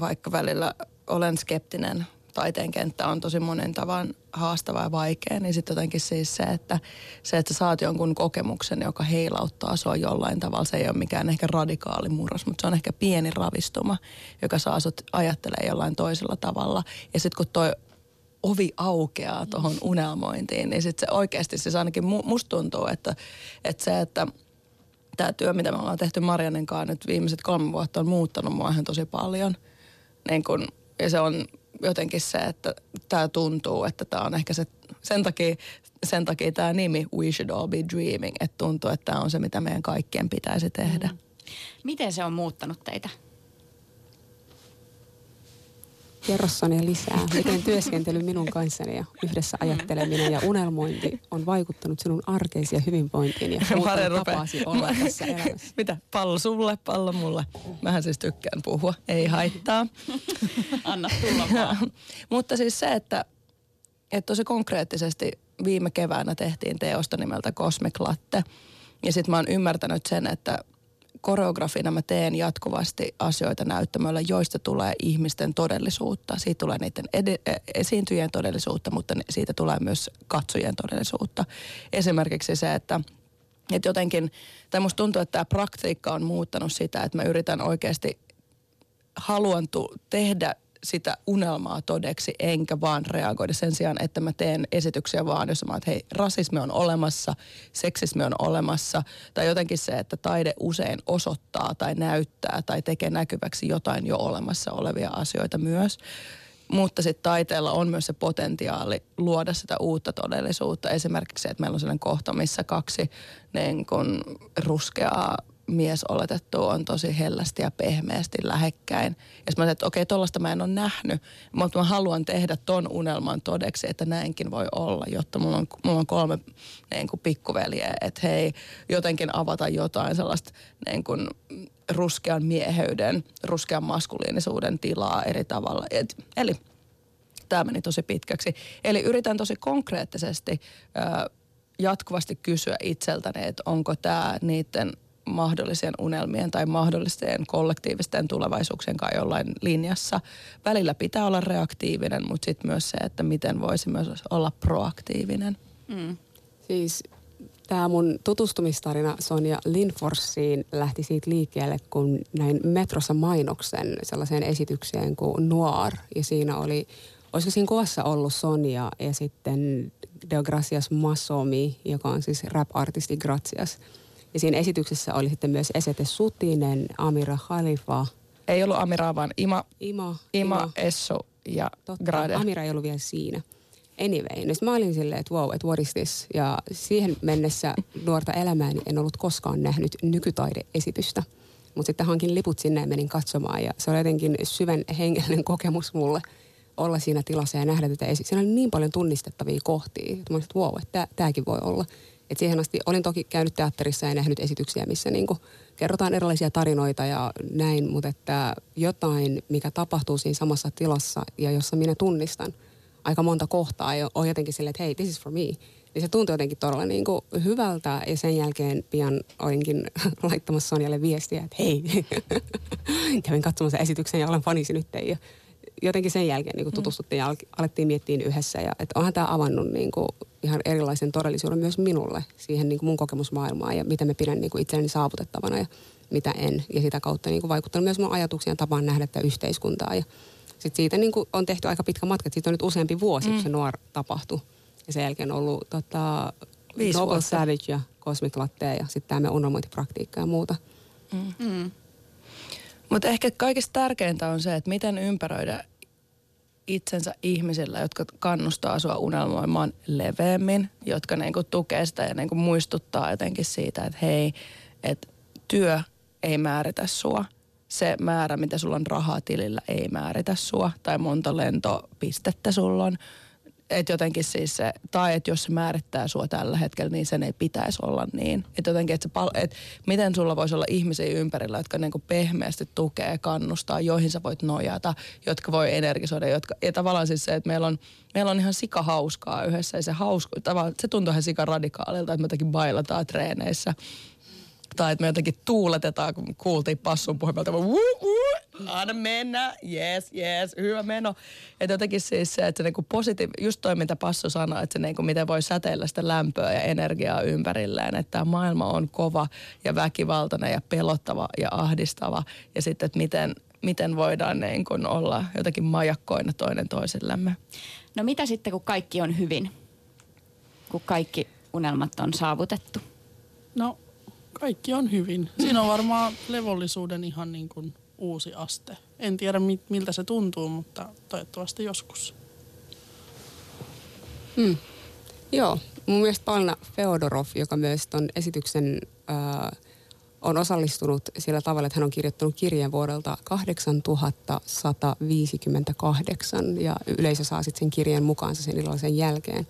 vaikka välillä olen skeptinen taiteen kenttä on tosi monen tavan haastava ja vaikea, niin sitten jotenkin siis se, että se, että saat jonkun kokemuksen, joka heilauttaa sua jollain tavalla, se ei ole mikään ehkä radikaali murros, mutta se on ehkä pieni ravistuma, joka saa sut ajattelemaan jollain toisella tavalla. Ja sitten kun toi ovi aukeaa tuohon unelmointiin, niin sitten se oikeasti siis ainakin musta tuntuu, että, että se, että tämä työ, mitä me ollaan tehty Marianen kanssa nyt viimeiset kolme vuotta on muuttanut mua ihan tosi paljon. Niin kun, ja se on jotenkin se, että tämä tuntuu, että tämä on ehkä se, sen takia, sen takia tämä nimi We Should All Be Dreaming, että tuntuu, että tämä on se, mitä meidän kaikkien pitäisi tehdä. Mm. Miten se on muuttanut teitä? Kerro Sonja lisää, miten työskentely minun kanssani ja yhdessä ajatteleminen ja unelmointi on vaikuttanut sinun arkeisiin ja hyvinvointiin ja tapaasi olla tässä elämässä. Mitä? Pallo sulle, pallo mulle. Mähän siis tykkään puhua, ei haittaa. Anna tulla vaan. Mutta siis se, että, että tosi konkreettisesti viime keväänä tehtiin teosta nimeltä Cosmic Latte. Ja sitten mä oon ymmärtänyt sen, että koreografina mä teen jatkuvasti asioita näyttämöllä, joista tulee ihmisten todellisuutta. Siitä tulee niiden ed- e, esiintyjien todellisuutta, mutta siitä tulee myös katsojien todellisuutta. Esimerkiksi se, että että jotenkin, tai musta tuntuu, että tämä praktiikka on muuttanut sitä, että mä yritän oikeasti, haluan tu- tehdä sitä unelmaa todeksi, enkä vaan reagoida sen sijaan, että mä teen esityksiä vaan, jos mä että hei, rasismi on olemassa, seksismi on olemassa, tai jotenkin se, että taide usein osoittaa tai näyttää tai tekee näkyväksi jotain jo olemassa olevia asioita myös. Mutta sitten taiteella on myös se potentiaali luoda sitä uutta todellisuutta. Esimerkiksi se, että meillä on sellainen kohta, missä kaksi niin kun, ruskeaa mies oletettu on tosi hellästi ja pehmeästi lähekkäin. Ja mä että okei, tollasta mä en ole nähnyt, mutta mä haluan tehdä ton unelman todeksi, että näinkin voi olla, jotta mulla on, mulla on kolme niin kuin pikkuveljeä, että hei, jotenkin avata jotain sellaista niin kuin ruskean mieheyden, ruskean maskuliinisuuden tilaa eri tavalla. Et, eli tämä meni tosi pitkäksi. Eli yritän tosi konkreettisesti ö, jatkuvasti kysyä itseltäni, että onko tämä niiden mahdollisien unelmien tai mahdollisten kollektiivisten tulevaisuuksien kanssa jollain linjassa. Välillä pitää olla reaktiivinen, mutta sitten myös se, että miten voisi myös olla proaktiivinen. Mm. Siis tämä mun tutustumistarina Sonja Linforsiin lähti siitä liikkeelle, kun näin metrossa mainoksen sellaiseen esitykseen kuin Noir. Ja siinä oli, olisiko siinä kuvassa ollut Sonja ja sitten Deogracias Massomi, joka on siis rap-artisti Gracias – ja siinä esityksessä oli sitten myös Esete Sutinen, Amira Khalifa. Ei ollut Amira, vaan Ima, Ima, Ima, Ima. Esso ja Totta, Grade. Amira ei ollut vielä siinä. Anyway, niin mä olin silleen, että wow, että what is this? Ja siihen mennessä nuorta elämääni en ollut koskaan nähnyt nykytaideesitystä. Mutta sitten hankin liput sinne ja menin katsomaan ja se oli jotenkin syvän hengellinen kokemus mulle olla siinä tilassa ja nähdä tätä esitystä. Siinä oli niin paljon tunnistettavia kohtia, että mä olin, että wow, että tämäkin voi olla. Et siihen asti olin toki käynyt teatterissa ja nähnyt esityksiä, missä niinku kerrotaan erilaisia tarinoita ja näin, mutta että jotain, mikä tapahtuu siinä samassa tilassa ja jossa minä tunnistan aika monta kohtaa ja on jotenkin silleen, että hei, this is for me. Niin se tuntui jotenkin todella niin kuin hyvältä ja sen jälkeen pian olinkin laittamassa Sonjalle viestiä, että hei, kävin katsomassa esityksen ja olen fanisi nyt ja jotenkin sen jälkeen niin kuin tutustuttiin ja al- alettiin miettiä yhdessä. Ja, että onhan tämä avannut niin kuin ihan erilaisen todellisuuden myös minulle siihen niin kuin mun kokemusmaailmaan ja mitä me pidän niin kuin itselleni saavutettavana ja mitä en. Ja sitä kautta niin kuin vaikuttanut myös mun ajatuksiin ja tapaan nähdä tätä yhteiskuntaa. Ja sitten siitä niin kuin on tehty aika pitkä matka. Siitä on nyt useampi vuosi, mm. kun se nuor tapahtui. Ja sen jälkeen on ollut tota, Viisi Noble vuotta. Savage ja Cosmic Latte ja sitten tämä meidän unelmointipraktiikka ja muuta. Mm. Mutta ehkä kaikista tärkeintä on se, että miten ympäröidä itsensä ihmisillä, jotka kannustaa sua unelmoimaan leveämmin, jotka niinku tukee sitä ja niinku muistuttaa jotenkin siitä, että hei, että työ ei määritä sua. Se määrä, mitä sulla on rahaa tilillä, ei määritä sua. Tai monta lentopistettä sulla on. Et jotenkin siis se, tai että jos se määrittää sua tällä hetkellä, niin sen ei pitäisi olla niin. Että jotenkin, että, pal- et miten sulla voisi olla ihmisiä ympärillä, jotka niinku pehmeästi tukee, kannustaa, joihin sä voit nojata, jotka voi energisoida. Jotka, ja tavallaan siis se, että meillä on, meillä on ihan sika hauskaa yhdessä. Ja se, hausku, se tuntuu ihan sika radikaalilta, että me jotenkin bailataan treeneissä. Tai että me jotenkin tuuletetaan, kun kuultiin passun puhemelta, anna mennä, yes, yes, hyvä meno. Että jotenkin siis se, että se niinku positiiv- just toi mitä Passu sanoi, että se niinku miten voi säteillä sitä lämpöä ja energiaa ympärilleen, että tämä maailma on kova ja väkivaltainen ja pelottava ja ahdistava. Ja sitten, että miten, miten voidaan niin kuin olla jotenkin majakkoina toinen toisillemme. No mitä sitten, kun kaikki on hyvin? Kun kaikki unelmat on saavutettu? No, kaikki on hyvin. Siinä on varmaan levollisuuden ihan niin kuin uusi aste. En tiedä mi- miltä se tuntuu, mutta toivottavasti joskus. Mm. Joo, mun mielestä Palna Feodorov, joka myös ton esityksen ää, on osallistunut sillä tavalla, että hän on kirjoittanut kirjeen vuodelta 8158 ja yleisö saa sitten sen kirjeen mukaansa sen illallisen jälkeen.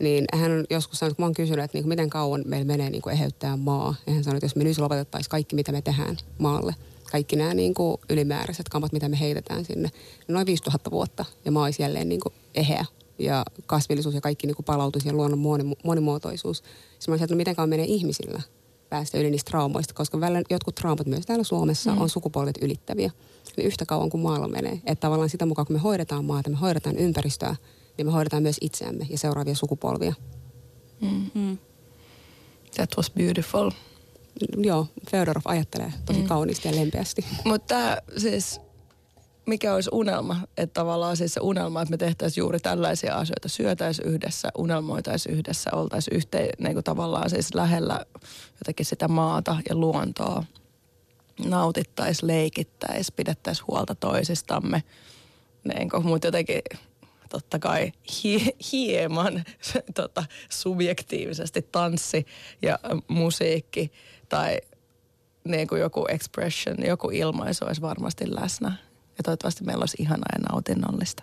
Niin hän on joskus sanonut, kun mä oon kysynyt, että niinku, miten kauan meillä menee niinku eheyttää maa. Ja hän sanoi, että jos me nyt lopetettaisiin kaikki, mitä me tehdään maalle, kaikki nämä niinku ylimääräiset kampat, mitä me heitetään sinne, niin noin 5000 vuotta ja maa olisi jälleen niinku eheä ja kasvillisuus ja kaikki niinku palautuisi ja luonnon moni- monimuotoisuus. Sitten mä olisin, että no miten kauan menee ihmisillä päästä yli niistä traumoista, koska välillä jotkut traumat myös täällä Suomessa mm. on sukupolvet ylittäviä. Niin yhtä kauan kuin maalla menee. Että tavallaan sitä mukaan, kun me hoidetaan maata, me hoidetaan ympäristöä, niin me hoidetaan myös itseämme ja seuraavia sukupolvia. Mm. That was beautiful. Joo, Feodorov ajattelee tosi mm. kauniisti ja lempeästi. Mutta siis, mikä olisi unelma? Että tavallaan siis se unelma, että me tehtäisiin juuri tällaisia asioita. Syötäisiin yhdessä, unelmoitaisiin yhdessä, oltaisiin yhteen, niin kuin tavallaan siis lähellä jotenkin sitä maata ja luontoa. Nautittaisiin, leikittäisiin, pidettäisiin huolta toisistamme. Niin kuin, mutta jotenkin totta kai hie, hieman tota, subjektiivisesti tanssi ja musiikki tai niin kuin joku expression, joku ilmaisu olisi varmasti läsnä. Ja toivottavasti meillä olisi ihanaa ja nautinnollista.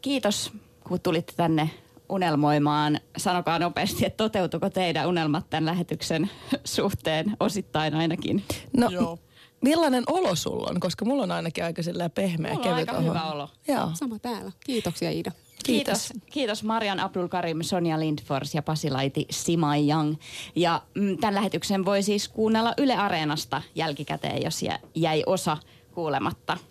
Kiitos, kun tulitte tänne unelmoimaan. Sanokaa nopeasti, että toteutuko teidän unelmat tämän lähetyksen suhteen osittain ainakin? No, Joo. Millainen olo sulla on? Koska mulla on ainakin aika sillä pehmeä, Mulla on kevyt aika olo. hyvä olo. Joo. Sama täällä. Kiitoksia Iida. Kiitos. Kiitos Marian Abdul Karim, Sonja Lindfors ja Pasilaiti Simai Young. Ja mm, tämän lähetyksen voi siis kuunnella Yle Areenasta jälkikäteen, jos jä- jäi osa kuulematta.